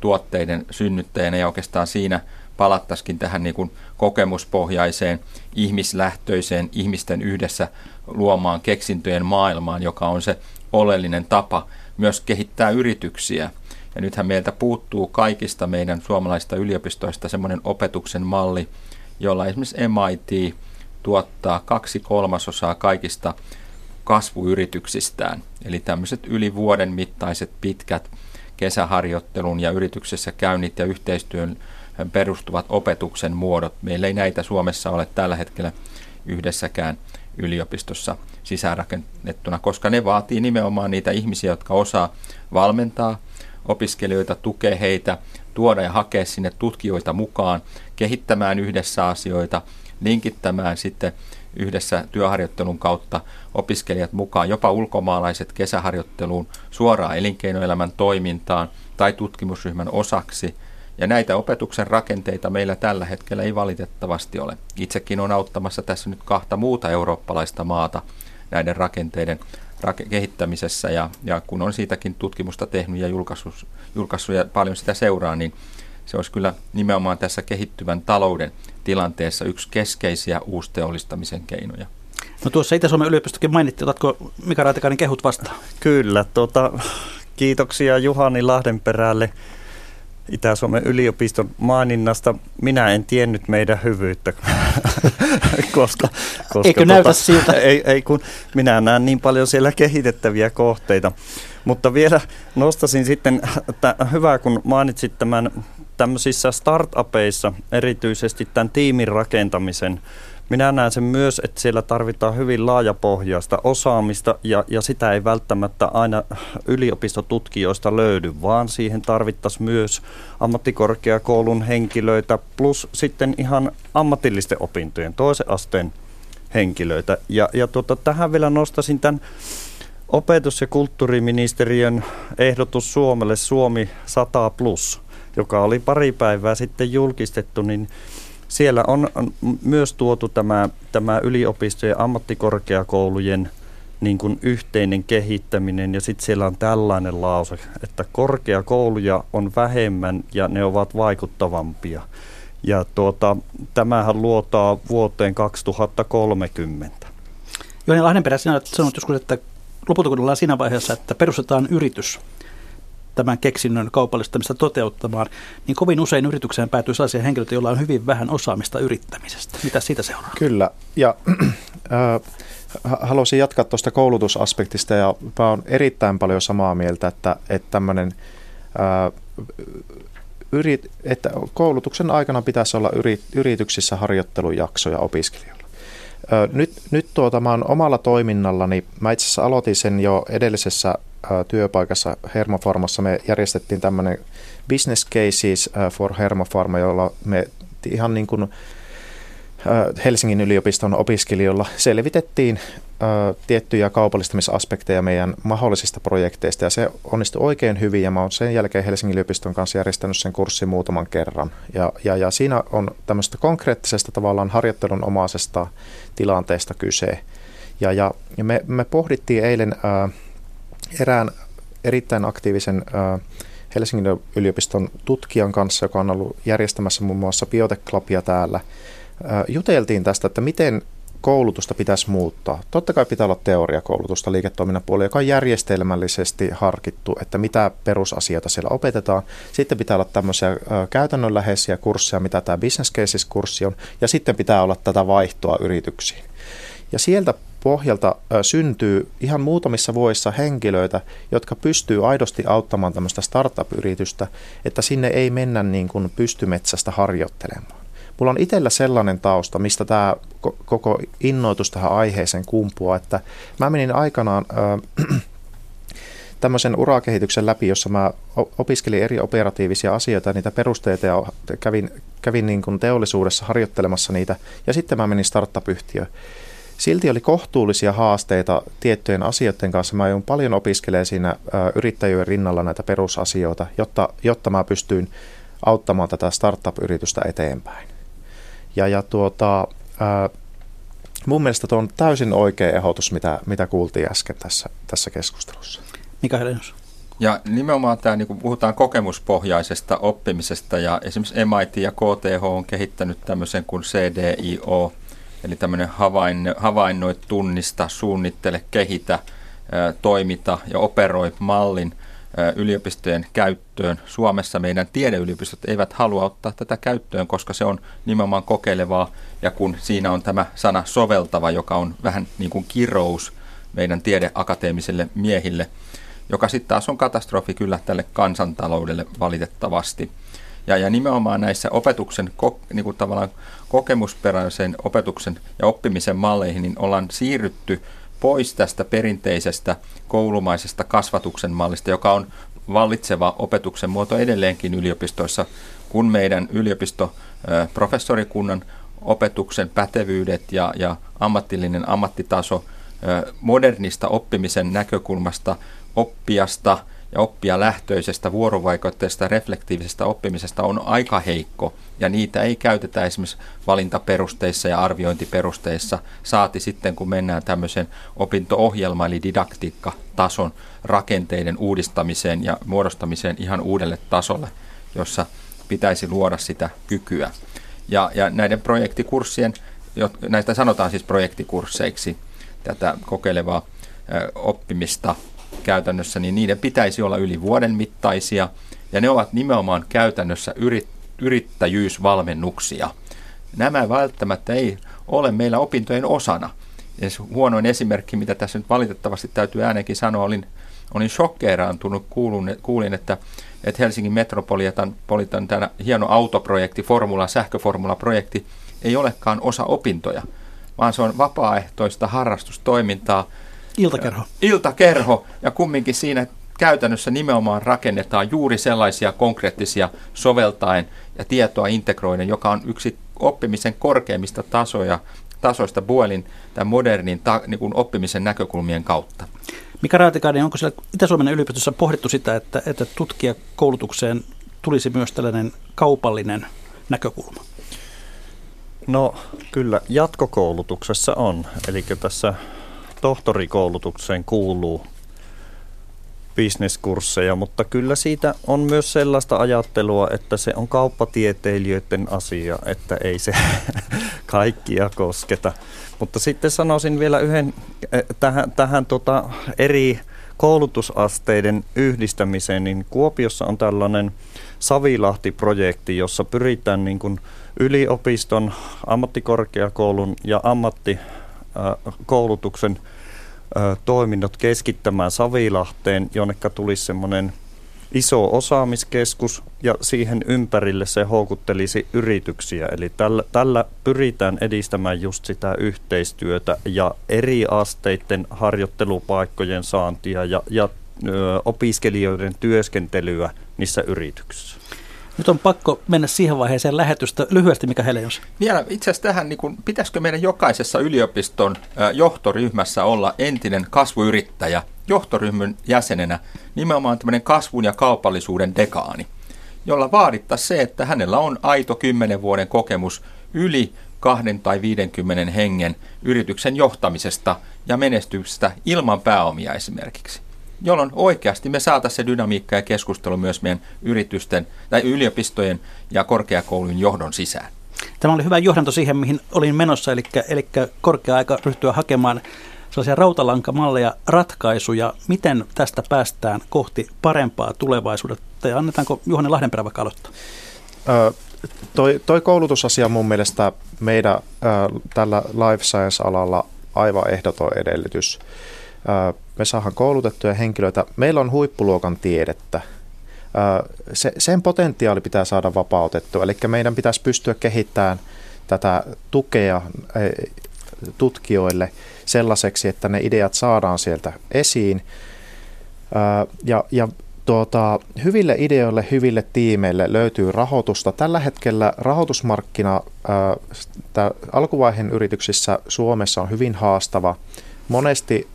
tuotteiden synnyttäjänä ja oikeastaan siinä palattaisikin tähän niin kuin kokemuspohjaiseen, ihmislähtöiseen, ihmisten yhdessä luomaan keksintöjen maailmaan, joka on se oleellinen tapa myös kehittää yrityksiä. Ja nythän meiltä puuttuu kaikista meidän suomalaista yliopistoista semmoinen opetuksen malli, jolla esimerkiksi MIT tuottaa kaksi kolmasosaa kaikista kasvuyrityksistään. Eli tämmöiset yli vuoden mittaiset pitkät kesäharjoittelun ja yrityksessä käynnit ja yhteistyön perustuvat opetuksen muodot. Meillä ei näitä Suomessa ole tällä hetkellä yhdessäkään yliopistossa sisäänrakennettuna, koska ne vaatii nimenomaan niitä ihmisiä, jotka osaa valmentaa opiskelijoita, tukea heitä, tuoda ja hakea sinne tutkijoita mukaan, kehittämään yhdessä asioita, linkittämään sitten yhdessä työharjoittelun kautta opiskelijat mukaan, jopa ulkomaalaiset kesäharjoitteluun suoraan elinkeinoelämän toimintaan tai tutkimusryhmän osaksi. Ja näitä opetuksen rakenteita meillä tällä hetkellä ei valitettavasti ole. Itsekin on auttamassa tässä nyt kahta muuta eurooppalaista maata näiden rakenteiden kehittämisessä ja, ja kun on siitäkin tutkimusta tehnyt ja julkaissut, julkaissut ja paljon sitä seuraa, niin se olisi kyllä nimenomaan tässä kehittyvän talouden tilanteessa yksi keskeisiä uusteollistamisen keinoja. No tuossa Itä-Suomen yliopistokin mainittiin, otatko Mika Raatikainen kehut vastaan? Kyllä, tuota, kiitoksia Juhani Lahdenperälle Itä-Suomen yliopiston maininnasta. Minä en tiennyt meidän hyvyyttä, koska, koska Eikö tuota, näytä siltä? Ei, ei, kun minä näen niin paljon siellä kehitettäviä kohteita. Mutta vielä nostasin sitten, että hyvä kun mainitsit tämän tämmöisissä startupeissa, erityisesti tämän tiimin rakentamisen, minä näen sen myös, että siellä tarvitaan hyvin laajapohjaista osaamista ja, ja sitä ei välttämättä aina yliopistotutkijoista löydy, vaan siihen tarvittaisiin myös ammattikorkeakoulun henkilöitä plus sitten ihan ammatillisten opintojen toisen asteen henkilöitä. Ja, ja tuota, tähän vielä nostasin tämän opetus- ja kulttuuriministeriön ehdotus Suomelle Suomi 100 plus, joka oli pari päivää sitten julkistettu, niin siellä on myös tuotu tämä, tämä yliopistojen ja ammattikorkeakoulujen niin kuin yhteinen kehittäminen ja sitten siellä on tällainen lause, että korkeakouluja on vähemmän ja ne ovat vaikuttavampia. Ja tuota, tämähän luotaa vuoteen 2030. Jooni Lahdenperä, sinä olet sanonut joskus, että lopulta siinä vaiheessa, että perustetaan yritys, tämän keksinnön kaupallistamista toteuttamaan, niin kovin usein yritykseen päätyy sellaisia henkilöitä, joilla on hyvin vähän osaamista yrittämisestä. Mitä siitä seuraa? Kyllä, ja äh, haluaisin jatkaa tuosta koulutusaspektista, ja mä olen erittäin paljon samaa mieltä, että, että tämmöinen äh, yrit, että koulutuksen aikana pitäisi olla yrit, yrityksissä harjoittelujaksoja opiskelijoilla. Nyt, nyt tuota, mä omalla toiminnallani, mä itse asiassa aloitin sen jo edellisessä työpaikassa Hermofarmassa. Me järjestettiin tämmöinen business cases for Hermofarma, jolla me ihan niin kuin Helsingin yliopiston opiskelijoilla selvitettiin tiettyjä kaupallistamisaspekteja meidän mahdollisista projekteista. Ja se onnistui oikein hyvin ja mä oon sen jälkeen Helsingin yliopiston kanssa järjestänyt sen kurssin muutaman kerran. Ja, ja, ja siinä on tämmöistä konkreettisesta tavallaan harjoittelun omaisesta tilanteesta kyse. Ja, ja, ja me, me pohdittiin eilen ää, erään erittäin aktiivisen Helsingin yliopiston tutkijan kanssa, joka on ollut järjestämässä muun muassa Biotech täällä. Juteltiin tästä, että miten koulutusta pitäisi muuttaa. Totta kai pitää olla teoriakoulutusta liiketoiminnan puolella, joka on järjestelmällisesti harkittu, että mitä perusasioita siellä opetetaan. Sitten pitää olla tämmöisiä käytännönläheisiä kursseja, mitä tämä Business Cases-kurssi on, ja sitten pitää olla tätä vaihtoa yrityksiin. Ja sieltä pohjalta syntyy ihan muutamissa vuosissa henkilöitä, jotka pystyy aidosti auttamaan tämmöistä startup-yritystä, että sinne ei mennä niin kuin pystymetsästä harjoittelemaan. Mulla on itsellä sellainen tausta, mistä tämä koko innoitus tähän aiheeseen kumpuaa, että mä menin aikanaan äh, tämmöisen urakehityksen läpi, jossa mä opiskelin eri operatiivisia asioita, niitä perusteita ja kävin, kävin niin kuin teollisuudessa harjoittelemassa niitä ja sitten mä menin startup-yhtiöön. Silti oli kohtuullisia haasteita tiettyjen asioiden kanssa. Mä joudun paljon opiskelemaan siinä yrittäjyyden rinnalla näitä perusasioita, jotta, jotta mä pystyin auttamaan tätä startup-yritystä eteenpäin. Ja, ja tuota, ää, mun mielestä tuo on täysin oikea ehdotus, mitä, mitä kuultiin äsken tässä, tässä keskustelussa. Mika Helenius. Ja nimenomaan tämä, niin kun puhutaan kokemuspohjaisesta oppimisesta ja esimerkiksi MIT ja KTH on kehittänyt tämmöisen kuin CDIO, eli tämmöinen havainno, havainnoi, tunnista, suunnittele, kehitä, toimita ja operoi mallin yliopistojen käyttöön. Suomessa meidän tiedeyliopistot eivät halua ottaa tätä käyttöön, koska se on nimenomaan kokeilevaa ja kun siinä on tämä sana soveltava, joka on vähän niin kuin kirous meidän tiedeakateemisille miehille, joka sitten taas on katastrofi kyllä tälle kansantaloudelle valitettavasti. Ja, ja nimenomaan näissä opetuksen, niin kuin tavallaan kokemusperäisen opetuksen ja oppimisen malleihin, niin ollaan siirrytty pois tästä perinteisestä koulumaisesta kasvatuksen mallista, joka on vallitseva opetuksen muoto edelleenkin yliopistoissa, kun meidän yliopistoprofessorikunnan opetuksen pätevyydet ja, ja ammatillinen ammattitaso modernista oppimisen näkökulmasta oppijasta ja oppijalähtöisestä vuorovaikutteesta reflektiivisesta oppimisesta on aika heikko. Ja niitä ei käytetä esimerkiksi valintaperusteissa ja arviointiperusteissa. Saati sitten kun mennään tämmöisen opinto-ohjelma eli didaktiikka-tason rakenteiden uudistamiseen ja muodostamiseen ihan uudelle tasolle, jossa pitäisi luoda sitä kykyä. Ja, ja näiden projektikurssien, näistä sanotaan siis projektikursseiksi, tätä kokeilevaa oppimista käytännössä, niin niiden pitäisi olla yli vuoden mittaisia, ja ne ovat nimenomaan käytännössä yrit, yrittäjyysvalmennuksia. Nämä välttämättä ei ole meillä opintojen osana. Ja huonoin esimerkki, mitä tässä nyt valitettavasti täytyy äänenkin sanoa, olin, olin shokkeeraantunut, kuulun, kuulin, että, että Helsingin Metropolitan Politan, tämä hieno autoprojekti, Formula, sähköformula-projekti, ei olekaan osa opintoja, vaan se on vapaaehtoista harrastustoimintaa, Iltakerho. Iltakerho, ja kumminkin siinä käytännössä nimenomaan rakennetaan juuri sellaisia konkreettisia soveltaen ja tietoa integroiden, joka on yksi oppimisen korkeimmista tasoja, tasoista Buelin tai modernin ta, niin kuin oppimisen näkökulmien kautta. Mika Raatikainen, onko siellä Itä-Suomen yliopistossa pohdittu sitä, että, että tutkijakoulutukseen tulisi myös tällainen kaupallinen näkökulma? No kyllä, jatkokoulutuksessa on. Eli tässä tohtorikoulutukseen kuuluu bisneskursseja, mutta kyllä siitä on myös sellaista ajattelua, että se on kauppatieteilijöiden asia, että ei se kaikkia kosketa. Mutta sitten sanoisin vielä yhden eh, tähän, tähän tota eri koulutusasteiden yhdistämiseen, niin Kuopiossa on tällainen Savilahti-projekti, jossa pyritään niin kuin yliopiston, ammattikorkeakoulun ja ammattikoulutuksen toiminnot keskittämään Savilahteen, jonnekka tulisi semmoinen iso osaamiskeskus ja siihen ympärille se houkuttelisi yrityksiä. Eli tällä, tällä pyritään edistämään just sitä yhteistyötä ja eri asteiden harjoittelupaikkojen saantia ja, ja ö, opiskelijoiden työskentelyä niissä yrityksissä. Nyt on pakko mennä siihen vaiheeseen lähetystä. Lyhyesti, mikä Helejos? Vielä itse asiassa tähän, niin kun, pitäisikö meidän jokaisessa yliopiston johtoryhmässä olla entinen kasvuyrittäjä johtoryhmän jäsenenä, nimenomaan tämmöinen kasvun ja kaupallisuuden dekaani, jolla vaadittaisiin se, että hänellä on aito 10 vuoden kokemus yli kahden tai 50 hengen yrityksen johtamisesta ja menestyksestä ilman pääomia esimerkiksi jolloin oikeasti me saataisiin se dynamiikka ja keskustelu myös meidän yritysten tai yliopistojen ja korkeakoulujen johdon sisään. Tämä oli hyvä johdanto siihen, mihin olin menossa, eli, eli korkea aika ryhtyä hakemaan sellaisia rautalankamalleja, ratkaisuja, miten tästä päästään kohti parempaa tulevaisuutta. Ja annetaanko Juhani Lahdenperä vaikka aloittaa? Ö, toi, toi koulutusasia mun mielestä meidän ö, tällä life science-alalla aivan ehdoton edellytys. Me saadaan koulutettuja henkilöitä. Meillä on huippuluokan tiedettä. Se, sen potentiaali pitää saada vapautettua, eli meidän pitäisi pystyä kehittämään tätä tukea tutkijoille sellaiseksi, että ne ideat saadaan sieltä esiin. Ja, ja tuota, hyville ideoille, hyville tiimeille löytyy rahoitusta. Tällä hetkellä rahoitusmarkkina alkuvaiheen yrityksissä Suomessa on hyvin haastava. Monesti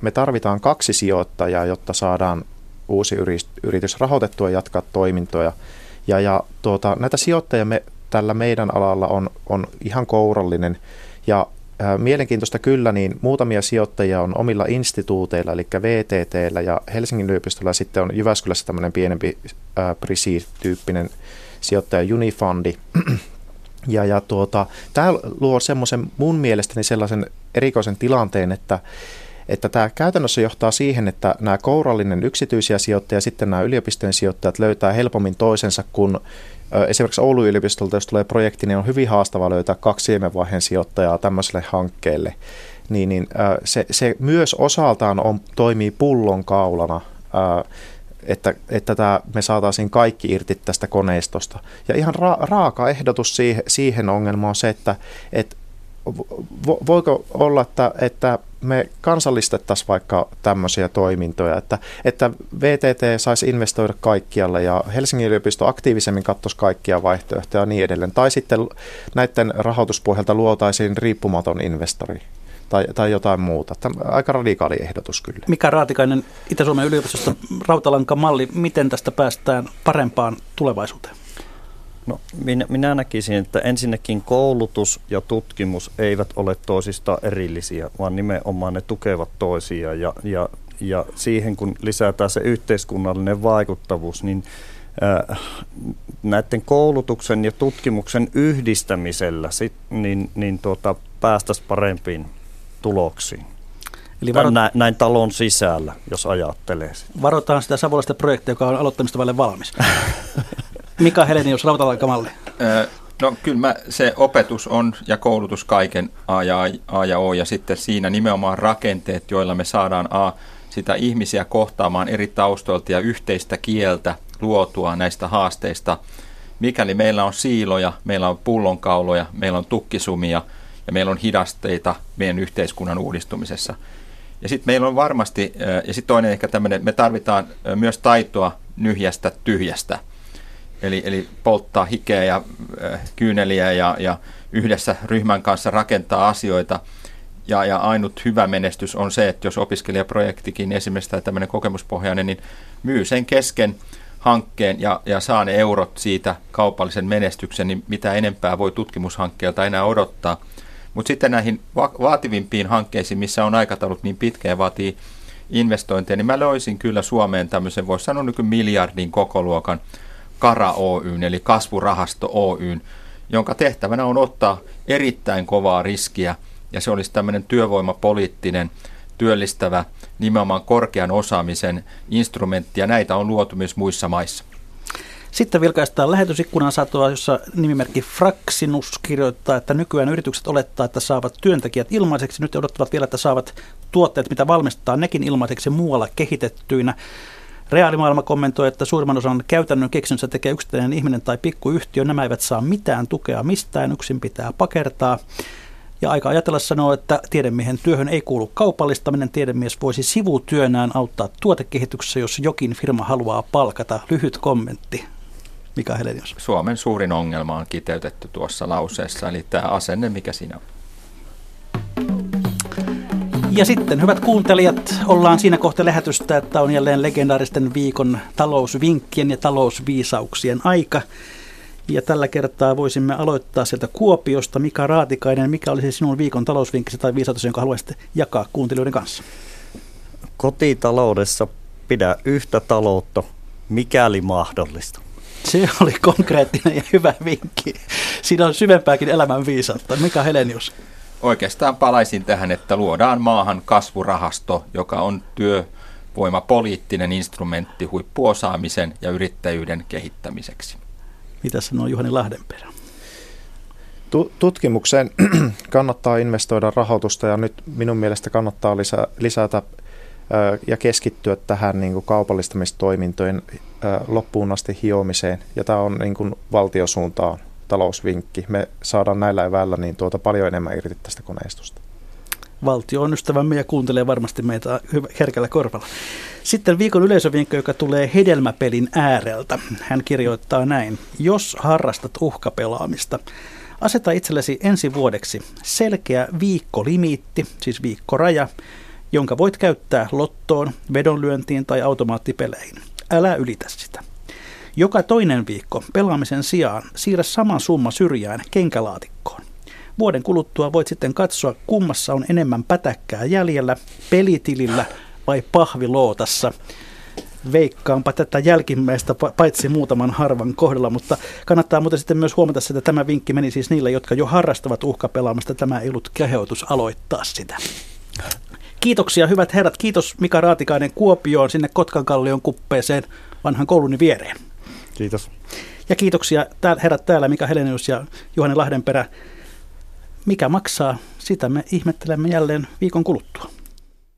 me tarvitaan kaksi sijoittajaa, jotta saadaan uusi yritys rahoitettua ja jatkaa toimintoja. Ja, ja tuota, näitä sijoittajia me, tällä meidän alalla on, on ihan kourallinen. Ja Mielenkiintoista kyllä, niin muutamia sijoittajia on omilla instituuteilla, eli VTTllä ja Helsingin yliopistolla, sitten on Jyväskylässä tämmöinen pienempi Prisi-tyyppinen sijoittaja Unifundi. ja, ja tuota, tämä luo semmoisen mun mielestäni sellaisen erikoisen tilanteen, että että tämä käytännössä johtaa siihen, että nämä kourallinen yksityisiä sijoittajia ja sitten nämä yliopistojen sijoittajat löytää helpommin toisensa, kun esimerkiksi Oulun yliopistolta, jos tulee projekti, niin on hyvin haastava löytää kaksi siemenvaiheen sijoittajaa tämmöiselle hankkeelle. Niin, niin se, se myös osaltaan on, toimii pullon kaulana, että, että tämä, me saataisiin kaikki irti tästä koneistosta. Ja ihan ra- raaka ehdotus siihen, siihen ongelmaan on se, että, että voiko olla, että, että me kansallistettaisiin vaikka tämmöisiä toimintoja, että, että VTT saisi investoida kaikkialle ja Helsingin yliopisto aktiivisemmin katsoisi kaikkia vaihtoehtoja ja niin edelleen. Tai sitten näiden rahoituspohjalta luotaisiin riippumaton investori tai, tai jotain muuta. Tämä aika radikaali ehdotus kyllä. Mika Raatikainen Itä-Suomen yliopistosta rautalankamalli, miten tästä päästään parempaan tulevaisuuteen? No, minä, minä näkisin, että ensinnäkin koulutus ja tutkimus eivät ole toisista erillisiä, vaan nimenomaan ne tukevat toisiaan. Ja, ja, ja siihen kun lisätään se yhteiskunnallinen vaikuttavuus, niin äh, näiden koulutuksen ja tutkimuksen yhdistämisellä sit, niin, niin tuota, päästäisiin parempiin tuloksiin. Eli varo... näin, näin talon sisällä, jos ajattelee. Varotaan sitä savolaista projektia, joka on aloittamista vaille valmis. Mika Helenius, rautalankamalli. No kyllä mä, se opetus on ja koulutus kaiken A ja, A ja O ja sitten siinä nimenomaan rakenteet, joilla me saadaan A, sitä ihmisiä kohtaamaan eri taustoilta ja yhteistä kieltä luotua näistä haasteista. Mikäli meillä on siiloja, meillä on pullonkauloja, meillä on tukkisumia ja meillä on hidasteita meidän yhteiskunnan uudistumisessa. Ja sitten meillä on varmasti, ja sitten toinen ehkä tämmöinen, me tarvitaan myös taitoa nyhjästä tyhjästä – eli, eli polttaa hikeä ja äh, kyyneliä ja, ja yhdessä ryhmän kanssa rakentaa asioita. Ja, ja ainut hyvä menestys on se, että jos opiskelijaprojektikin esimerkiksi tai tämmöinen kokemuspohjainen, niin myy sen kesken hankkeen ja, ja saa ne eurot siitä kaupallisen menestyksen, niin mitä enempää voi tutkimushankkeelta enää odottaa. Mutta sitten näihin va- vaativimpiin hankkeisiin, missä on aikataulut niin pitkä ja vaatii investointeja, niin mä löysin kyllä Suomeen tämmöisen, voisi sanoa niin miljardin kokoluokan Kara Oyn, eli kasvurahasto Oyn, jonka tehtävänä on ottaa erittäin kovaa riskiä, ja se olisi tämmöinen työvoimapoliittinen, työllistävä, nimenomaan korkean osaamisen instrumentti, ja näitä on luotu myös muissa maissa. Sitten vilkaistaan lähetysikkunan satoa, jossa nimimerkki Fraxinus kirjoittaa, että nykyään yritykset olettaa, että saavat työntekijät ilmaiseksi. Nyt odottavat vielä, että saavat tuotteet, mitä valmistaa, nekin ilmaiseksi muualla kehitettyinä. Reaalimaailma kommentoi, että suurimman osan käytännön keksinnössä tekee yksittäinen ihminen tai pikkuyhtiö. Nämä eivät saa mitään tukea mistään, yksin pitää pakertaa. Ja aika ajatella sanoo, että tiedemiehen työhön ei kuulu kaupallistaminen. Tiedemies voisi sivutyönään auttaa tuotekehityksessä, jos jokin firma haluaa palkata. Lyhyt kommentti. Mika Helenius. Suomen suurin ongelma on kiteytetty tuossa lauseessa, eli tämä asenne, mikä siinä on. Ja sitten, hyvät kuuntelijat, ollaan siinä kohta lähetystä, että on jälleen legendaaristen viikon talousvinkkien ja talousviisauksien aika. Ja tällä kertaa voisimme aloittaa sieltä Kuopiosta. Mika Raatikainen, mikä olisi sinun viikon talousvinkkisi tai viisautus, jonka haluaisit jakaa kuuntelijoiden kanssa? Kotitaloudessa pidä yhtä taloutta, mikäli mahdollista. Se oli konkreettinen ja hyvä vinkki. Siinä on syvempääkin elämän viisautta. Mika Helenius? Oikeastaan palaisin tähän, että luodaan maahan kasvurahasto, joka on työvoimapoliittinen instrumentti huippuosaamisen ja yrittäjyyden kehittämiseksi. Mitä sanoo Juhani Lahdenperä? Tutkimukseen kannattaa investoida rahoitusta ja nyt minun mielestä kannattaa lisä, lisätä ja keskittyä tähän niin kuin kaupallistamistoimintojen loppuun asti hiomiseen. Ja tämä on niin kuin valtiosuuntaan talousvinkki. Me saadaan näillä eväillä niin tuota paljon enemmän irti tästä koneistosta. Valtio on ystävämme ja kuuntelee varmasti meitä herkällä korvalla. Sitten viikon yleisövinkki, joka tulee hedelmäpelin ääreltä. Hän kirjoittaa näin. Jos harrastat uhkapelaamista, aseta itsellesi ensi vuodeksi selkeä viikkolimiitti, siis viikkoraja, jonka voit käyttää lottoon, vedonlyöntiin tai automaattipeleihin. Älä ylitä sitä. Joka toinen viikko pelaamisen sijaan siirrä sama summa syrjään kenkälaatikkoon. Vuoden kuluttua voit sitten katsoa, kummassa on enemmän pätäkkää jäljellä, pelitilillä vai pahvilootassa. Veikkaanpa tätä jälkimmäistä paitsi muutaman harvan kohdalla, mutta kannattaa muuten sitten myös huomata, että tämä vinkki meni siis niille, jotka jo harrastavat uhkapelaamista. Tämä ei ollut kehotus aloittaa sitä. Kiitoksia hyvät herrat. Kiitos Mika Raatikainen Kuopioon sinne Kotkankallion kuppeeseen vanhan kouluni viereen. Kiitos. Ja kiitoksia herrat täällä Mika Helenius ja Juhani Lahdenperä. Mikä maksaa, sitä me ihmettelemme jälleen viikon kuluttua.